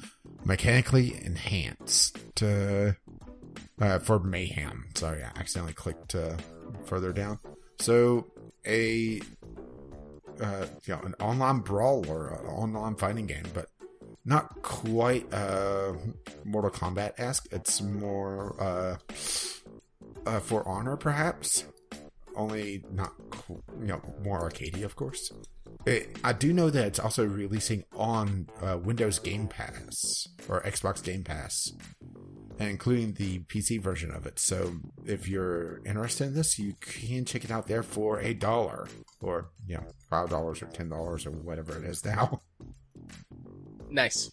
mechanically enhanced uh, uh, for mayhem. Sorry, I accidentally clicked uh, further down. So a uh, you know an online brawler, an online fighting game, but not quite uh, Mortal Kombat esque. It's more uh, uh, For Honor, perhaps. Only not, you know, more arcadey, of course. It, I do know that it's also releasing on uh, Windows Game Pass or Xbox Game Pass, including the PC version of it. So if you're interested in this, you can check it out there for a dollar or you know five dollars or ten dollars or whatever it is now. Nice.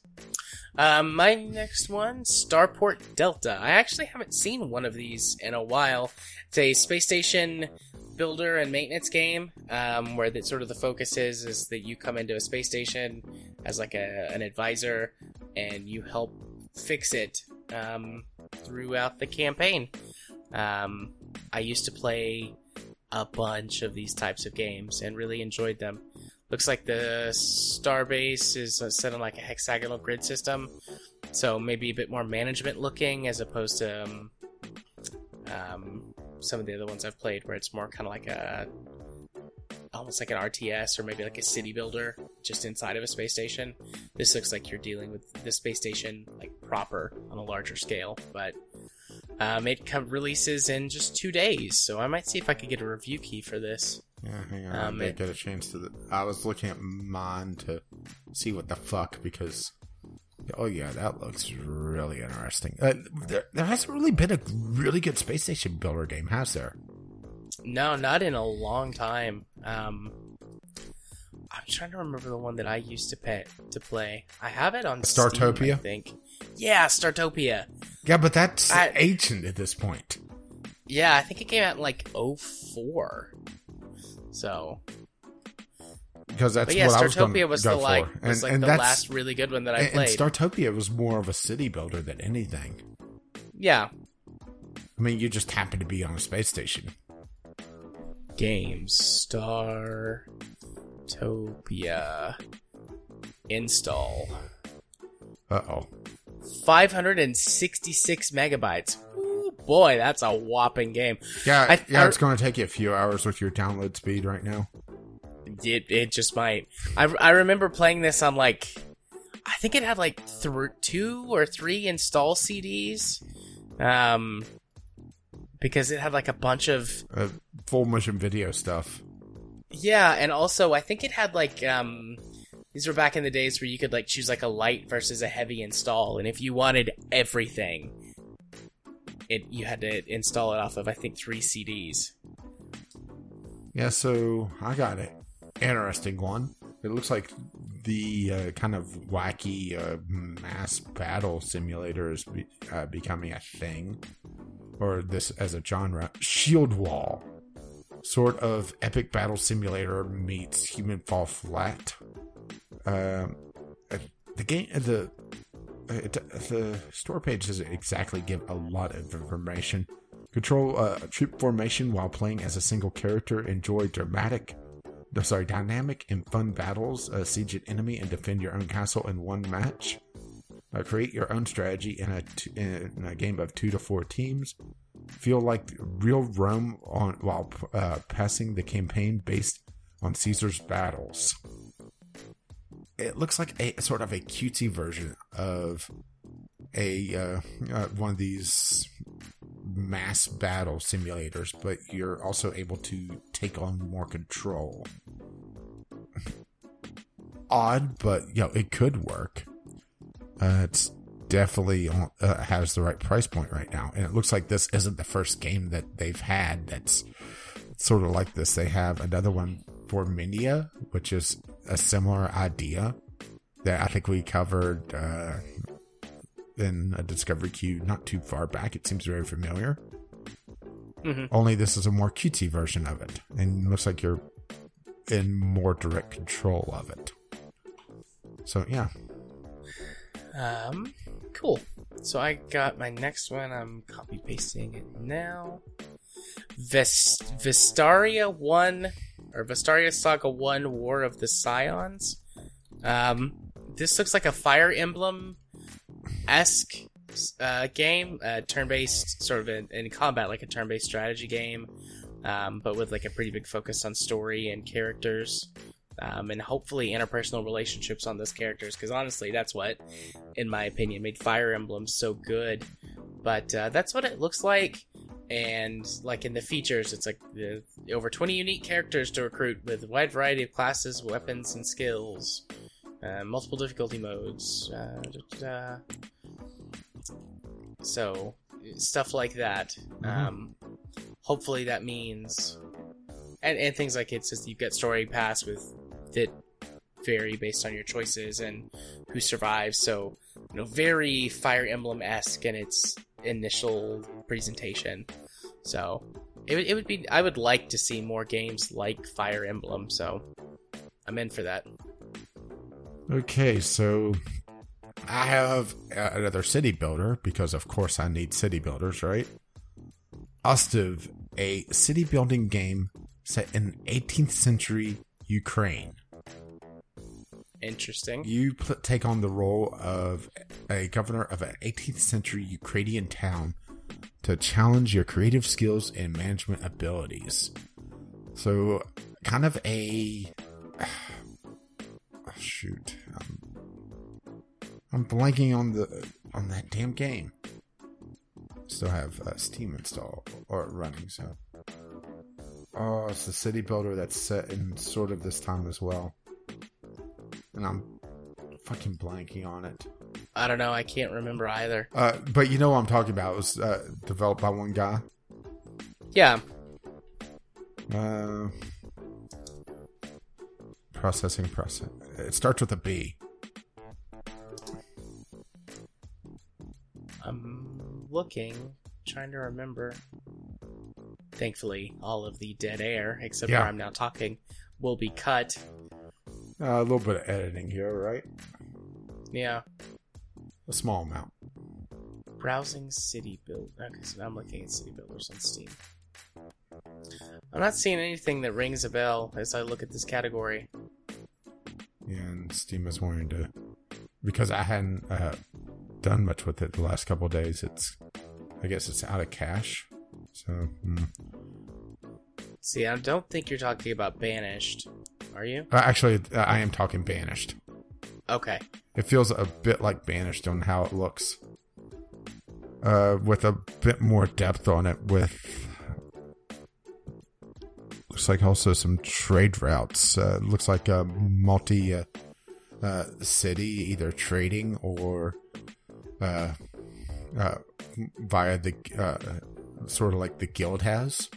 Um, my next one, Starport Delta. I actually haven't seen one of these in a while. It's a space station builder and maintenance game, um, where that sort of the focus is is that you come into a space station as like a, an advisor, and you help fix it um, throughout the campaign. Um, I used to play a bunch of these types of games and really enjoyed them. Looks like the starbase is uh, set on like a hexagonal grid system, so maybe a bit more management looking as opposed to um, um, some of the other ones I've played, where it's more kind of like a almost like an RTS or maybe like a city builder just inside of a space station. This looks like you're dealing with the space station like proper on a larger scale, but um, it com- releases in just two days, so I might see if I could get a review key for this. Yeah, hang on. Um, I it- get a chance to. The, I was looking at mine to see what the fuck because. Oh yeah, that looks really interesting. Uh, there, there hasn't really been a really good space station builder game, has there? No, not in a long time. Um, I'm trying to remember the one that I used to pay to play. I have it on Steam, Startopia? I think. Yeah, Startopia. Yeah, but that's I- ancient at this point. Yeah, I think it came out in like 04. So, Because that's but yeah, what I was going to was go the for. like and, was like and the that's, last really good one that I and, and played. Startopia was more of a city builder than anything. yeah, I mean, you just happen to be on a space station. Games Startopia install. Uh oh. 566 megabytes. Ooh, boy, that's a whopping game. Yeah, I- yeah, I- it's going to take you a few hours with your download speed right now. It it just might. I I remember playing this on like, I think it had like th- two or three install CDs, um, because it had like a bunch of Uh, full motion video stuff. yeah, and also I think it had like um. These were back in the days where you could like choose like a light versus a heavy install, and if you wanted everything, it you had to install it off of I think three CDs. Yeah, so I got it. Interesting one. It looks like the uh, kind of wacky uh, mass battle simulator is be- uh, becoming a thing, or this as a genre. Shield Wall, sort of epic battle simulator meets Human Fall Flat. Um, uh, the game, uh, the uh, it, the store page doesn't exactly give a lot of information. Control uh, troop formation while playing as a single character. Enjoy dramatic, sorry, dynamic and fun battles. Uh, siege an enemy and defend your own castle in one match. Uh, create your own strategy in a, t- in a game of two to four teams. feel like real Rome on while uh, passing the campaign based on Caesar's battles. It looks like a sort of a cutesy version of a uh, uh, one of these mass battle simulators, but you're also able to take on more control. (laughs) Odd, but you know it could work. Uh, it's definitely uh, has the right price point right now, and it looks like this isn't the first game that they've had that's sort of like this. They have another one for Minia, which is a similar idea that I think we covered uh, in a Discovery Queue not too far back. It seems very familiar. Mhm. Only this is a more cutesy version of it, and looks like you're in more direct control of it. So yeah, Um, cool. So I got my next one. I'm copy pasting it now. Vest- Vestaria 1 or Vestaria Saga 1 War of the Scions. Um, this looks like a Fire Emblem esque uh, game, uh, turn based, sort of in, in combat, like a turn based strategy game, um, but with like a pretty big focus on story and characters. Um, and hopefully interpersonal relationships on those characters, because honestly, that's what, in my opinion, made Fire Emblem so good. But uh, that's what it looks like, and like in the features, it's like over 20 unique characters to recruit with a wide variety of classes, weapons, and skills. Uh, multiple difficulty modes. Uh, da, da, da. So stuff like that. Um, hopefully that means, and, and things like it's just you get story pass with that vary based on your choices and who survives. So you know, very Fire Emblem esque in its initial presentation. So it it would be I would like to see more games like Fire Emblem. So I'm in for that. Okay, so I have uh, another city builder because, of course, I need city builders, right? Ostriv, a city building game set in 18th century Ukraine. Interesting. You pl- take on the role of a governor of an 18th century Ukrainian town to challenge your creative skills and management abilities. So, kind of a. Shoot. Um, I'm blanking on the on that damn game. Still have uh, Steam installed or running, so. Oh, it's the city builder that's set in sort of this time as well. And I'm fucking blanking on it. I don't know. I can't remember either. Uh, but you know what I'm talking about. It was uh, developed by one guy. Yeah. Uh, processing, process. It starts with a B. I'm looking, trying to remember. Thankfully, all of the dead air, except Yeah. where I'm now talking, will be cut. Uh, a little bit of editing here, right? Yeah. A small amount. Browsing city build. Okay, so now I'm looking at city builders on Steam. I'm not seeing anything that rings a bell as I look at this category. And Steam is wanting to because I hadn't uh, done much with it the last couple of days. It's I guess it's out of cache. So mm. See, I don't think you're talking about Banished, are you? uh, actually, uh, I am talking banished. Okay. It feels a bit like banished on how it looks, uh, with a bit more depth on it. With looks like also some trade routes. Uh, looks like a multi uh, uh, city, either trading or uh, uh, via the uh, sort of like the guild has,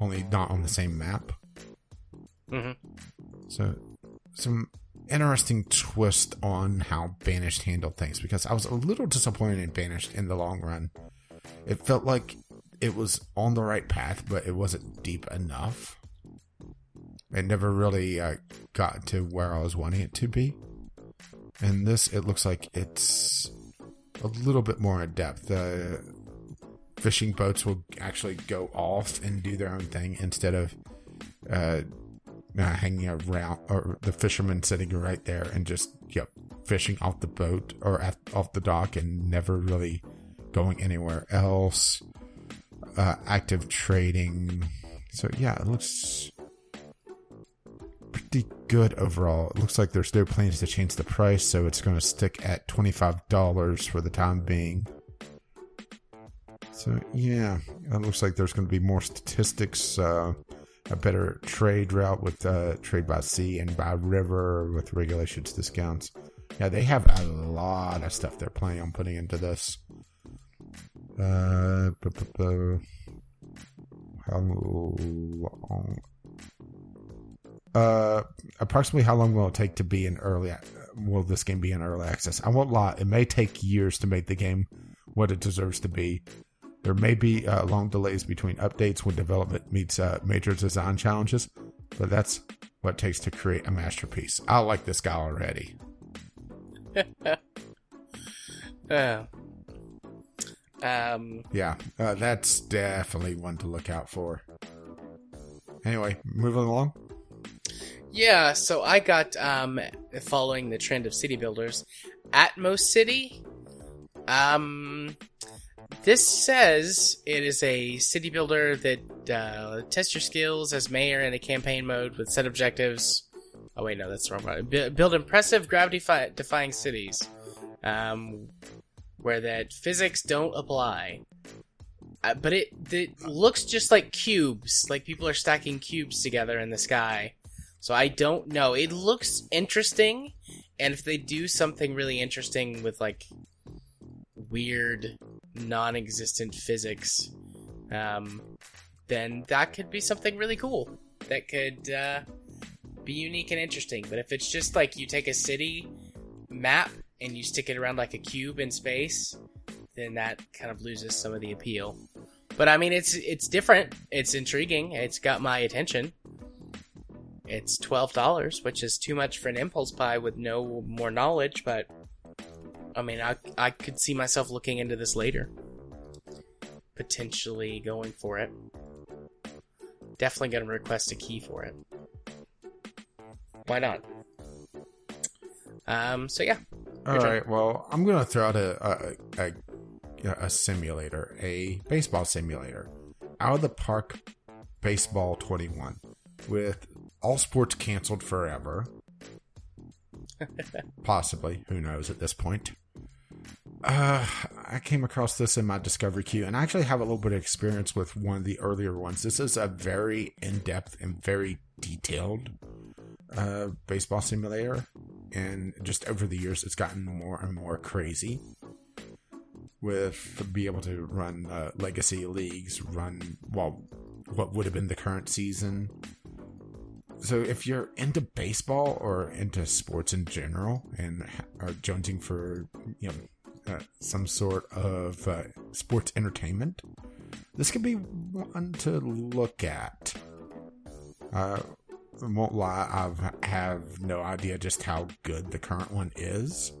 only not on the same map. hmm So, some interesting twist on how Banished handled things because I was a little disappointed in Banished in the long run. It felt like it was on the right path, but it wasn't deep enough. It never really uh, got to where I was wanting it to be. And this, it looks like it's a little bit more in depth. The fishing boats will actually go off and do their own thing instead of uh, uh, hanging around, or the fisherman sitting right there and just yep, fishing off the boat or at, off the dock and never really going anywhere else. uh, active trading. So yeah, it looks pretty good overall. It looks like there's no plans to change the price, so it's going to stick at twenty five dollars for the time being. So yeah, it looks like there's going to be more statistics, uh, a better trade route with uh, trade by sea and by river with regulations discounts. Yeah, they have a lot of stuff they're planning on putting into this. Uh, how long? Uh, approximately how long will it take to be in early? Will this game be in early access? I won't lie; it may take years to make the game what it deserves to be. There may be uh, long delays between updates when development meets uh, major design challenges, but that's what it takes to create a masterpiece. I like this guy already. (laughs) Uh, um, Yeah, uh, that's definitely one to look out for. Anyway, moving along. Yeah, so I got um following the trend of city builders, Atmos City. Um, this says it is a city builder that uh, tests your skills as mayor in a campaign mode with set objectives. Oh wait, no, that's the wrong one. Bu- Build impressive gravity-defying cities, um, where that physics don't apply. Uh, but it, it looks just like cubes, like people are stacking cubes together in the sky. So I don't know. It looks interesting, and if they do something really interesting with like weird, non-existent physics, um, then that could be something really cool. That could uh, be unique and interesting. But if it's just like you take a city map and you stick it around like a cube in space, then that kind of loses some of the appeal. But I mean, it's it's different. It's intriguing. It's got my attention. It's twelve dollars, which is too much for an impulse buy with no more knowledge. But I mean, I I could see myself looking into this later, potentially going for it. Definitely going to request a key for it. Why not? Um. So yeah. All right. Well, I'm gonna throw out a a, a a simulator, a baseball simulator, out of the park baseball 21, with all sports canceled forever. (laughs) Possibly, who knows at this point. Uh, I came across this in my discovery queue, and I actually have a little bit of experience with one of the earlier ones. This is a very in depth and very detailed uh, baseball simulator, and just over the years, it's gotten more and more crazy. With be able to run uh, legacy leagues, run well, what would have been the current season. So if you're into baseball or into sports in general, and are jonesing for you know uh, some sort of uh, sports entertainment, this could be one to look at. Uh, I won't lie, I have no idea just how good the current one is.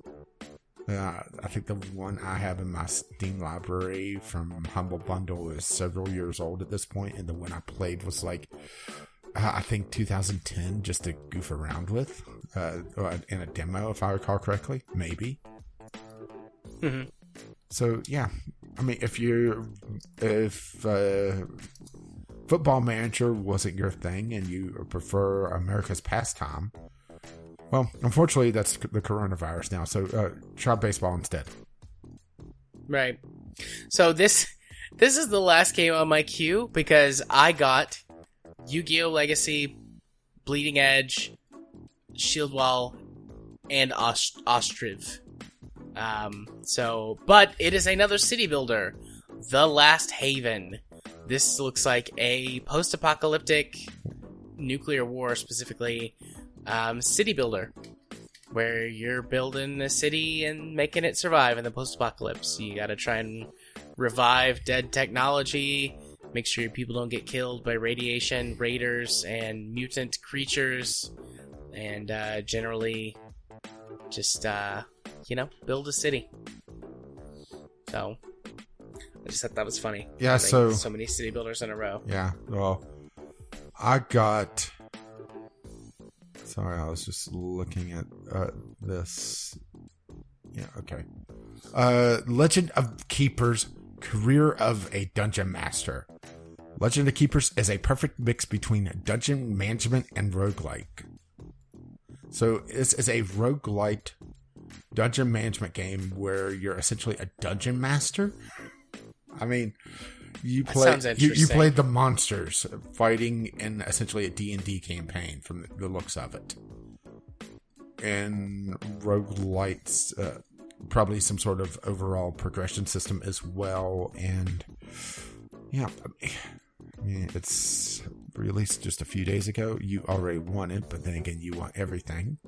Uh, I think the one I have in my Steam library from Humble Bundle is several years old at this point, and the one I played was like, uh, I think 2010, just to goof around with, uh, in a demo, if I recall correctly, maybe. Mhm. So yeah, I mean, if you if uh, football manager wasn't your thing and you prefer America's pastime, well, unfortunately, that's the coronavirus now. So uh, try baseball instead. Right. So this this is the last game on my queue because I got Yu-Gi-Oh! Legacy, Bleeding Edge, Shield Wall, and Ost- Ostriv. Um, so, but it is another city builder, The Last Haven. This looks like a post-apocalyptic nuclear war, specifically um, city builder, where you're building a city and making it survive in the post-apocalypse. You got to try and revive dead technology, make sure your people don't get killed by radiation, raiders, and mutant creatures, and uh, generally just uh, you know build a city. So I just thought that was funny. Yeah, so- so many city builders in a row. Yeah. Well, I got. Sorry, I was just looking at uh, this. Yeah. Okay. Uh, Legend of Keepers Career of a Dungeon Master. Legend of Keepers is a perfect mix between dungeon management and roguelike. So this is a roguelite dungeon management game where you're essentially a dungeon master. I mean, you play you, you played the monsters fighting in essentially a D&D campaign from the, the looks of it. And roguelites uh, probably some sort of overall progression system as well and yeah, I mean, it's released just a few days ago. You already want it, but then again, you want everything.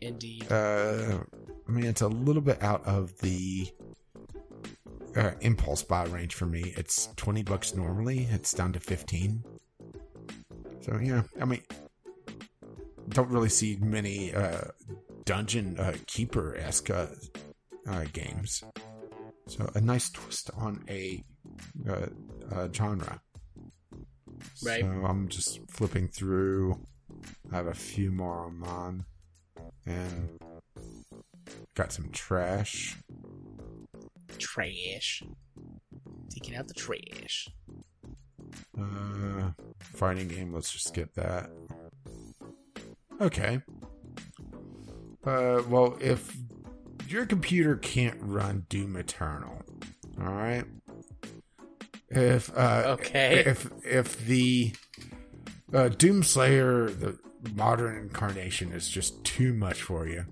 Indeed. Uh, I mean, it's a little bit out of the uh, impulse buy range for me. It's twenty bucks normally. It's down to fifteen. So yeah, I mean, don't really see many uh, dungeon uh, keeper esque uh, uh, games. So a nice twist on a uh, uh, genre. Right. So I'm just flipping through. I have a few more on mine, and got some trash. Trash. Taking out the trash. Uh, fighting game. Let's just skip that. Okay. Uh, well, if your computer can't run Doom Eternal, all right. If uh, Okay. if if the uh, Doomslayer, the modern incarnation, is just too much for you,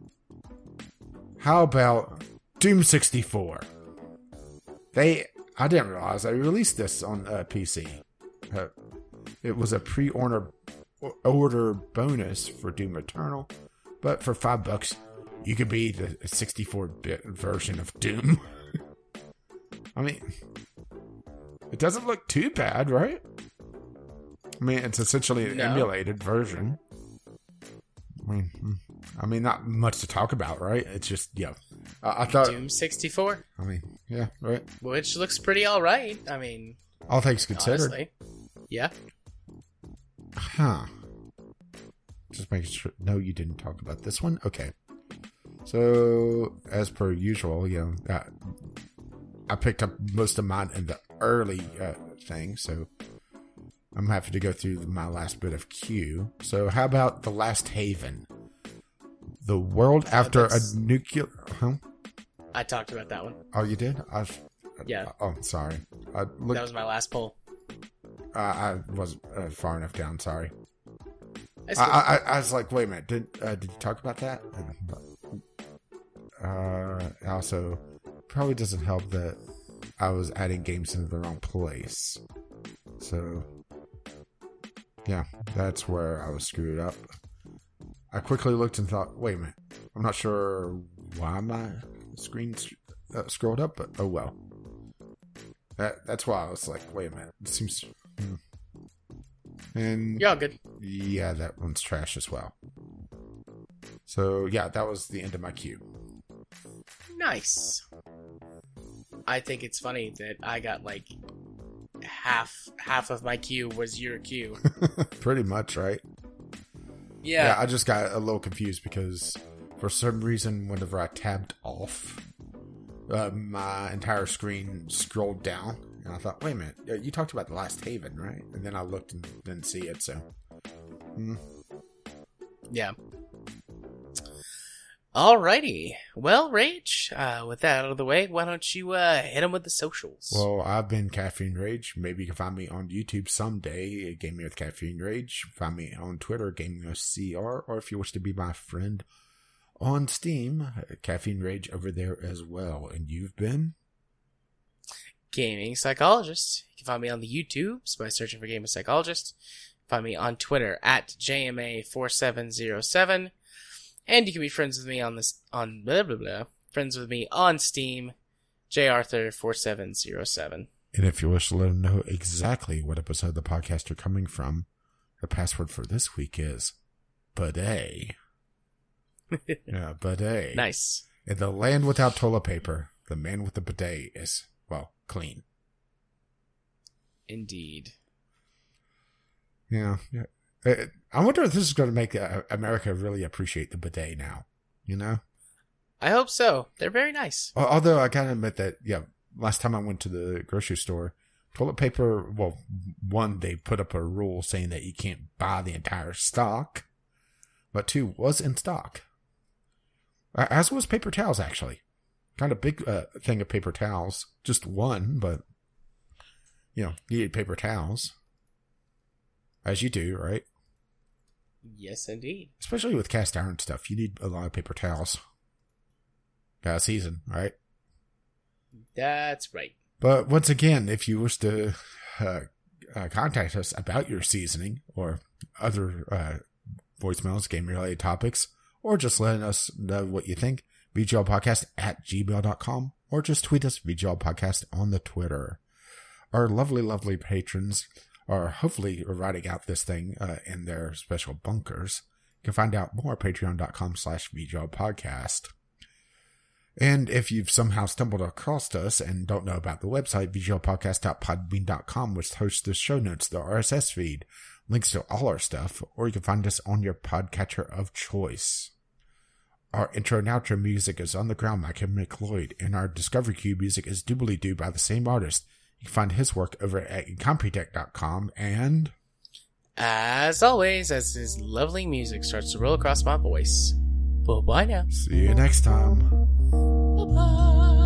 how about Doom sixty four? They, I didn't realize they released this on uh, PC. Uh, it was a pre-order order bonus for Doom Eternal, but for five bucks, you could be the 64-bit version of Doom. (laughs) I mean, it doesn't look too bad, right? I mean, it's essentially an No. emulated version. I mean, hmm, I mean, not much to talk about, right? It's just, yeah. I, I thought. Doom 64, I mean, yeah, right. which looks pretty alright. I mean, All things considered. honestly. Yeah. Huh. Just making sure. No, you didn't talk about this one. Okay. So, as per usual, you know, uh, I picked up most of mine in the early uh, thing, so I'm happy to go through my last bit of queue. So, how about The Last Haven? The world after a nuclear. Huh? I talked about that one. Oh, you did? I, Yeah. Oh, sorry. That was my last poll. uh, I wasn't uh, far enough down. Sorry. I. I, I was like, wait a minute, did uh, did you talk about that? Uh, also, probably doesn't help that I was adding games into the wrong place. So, yeah, that's where I was screwed up. I quickly looked and thought, wait a minute, I'm not sure why my screen uh, scrolled up, but oh well. That that's why I was like, wait a minute, it seems. hmm. And You're good. Yeah, that one's trash as well. So yeah, that was the end of my queue. Nice. I think it's funny that I got like half half of my queue was your queue. (laughs) Pretty much, right? Yeah. Yeah, I just got a little confused because for some reason, whenever I tabbed off, uh, my entire screen scrolled down, and I thought, wait a minute, uh, you talked about the last Haven, right? And then I looked and didn't see it, so. Hmm. Yeah. Alrighty. Well, Rage, uh, with that out of the way, why don't you uh, hit him with the socials? Well, I've been Caffeine Rage. Maybe you can find me on YouTube someday, Gaming with Caffeine Rage. Find me on Twitter, Gaming with CR, or if you wish to be my friend on Steam, Caffeine Rage over there as well. And you've been? Gaming Psychologist. You can find me on the YouTubes by searching for Gaming Psychologist. Find me on Twitter at JMA4707. And you can be friends with me on this, on blah blah blah. Friends with me on Steam, JArthur4707. And if you wish to let them know exactly what episode of the podcast you're coming from, the password for this week is bidet. (laughs) yeah, bidet. Nice. In the land without toilet paper, the man with the bidet is, well, clean. Indeed. Yeah. Uh, I wonder if this is going to make uh, America really appreciate the bidet now. You know? I hope so. They're very nice. Although I gotta admit that, yeah, last time I went to the grocery store, toilet paper. Well, one they put up a rule saying that you can't buy the entire stock, but two was in stock. As was paper towels, actually. Kind of big uh, thing of paper towels. Just one, but you know, you need paper towels, as you do, right? Yes, indeed. Especially with cast iron stuff, you need a lot of paper towels. Got a season, right? That's right. But once again, if you wish to uh, uh, contact us about your seasoning or other uh, voicemails, game related topics, or just letting us know what you think, VGL at gmail.com or just tweet us VGL Podcast on the Twitter. Our lovely, lovely patrons are hopefully writing out this thing uh, in their special bunkers. You can find out more at patreon.com slash Podcast. And if you've somehow stumbled across us and don't know about the website, vglpodcast.podbean.com, which hosts the show notes, the RSS feed, links to all our stuff, or you can find us on your podcatcher of choice. Our intro and outro music is On the Ground by Kevin MacLeod, and our Discovery Queue music is Doobly Doo by the same artist. You can find his work over at Incompetech.com and... As always, as his lovely music starts to roll across my voice. Bye bye now. See you next time. Bye bye.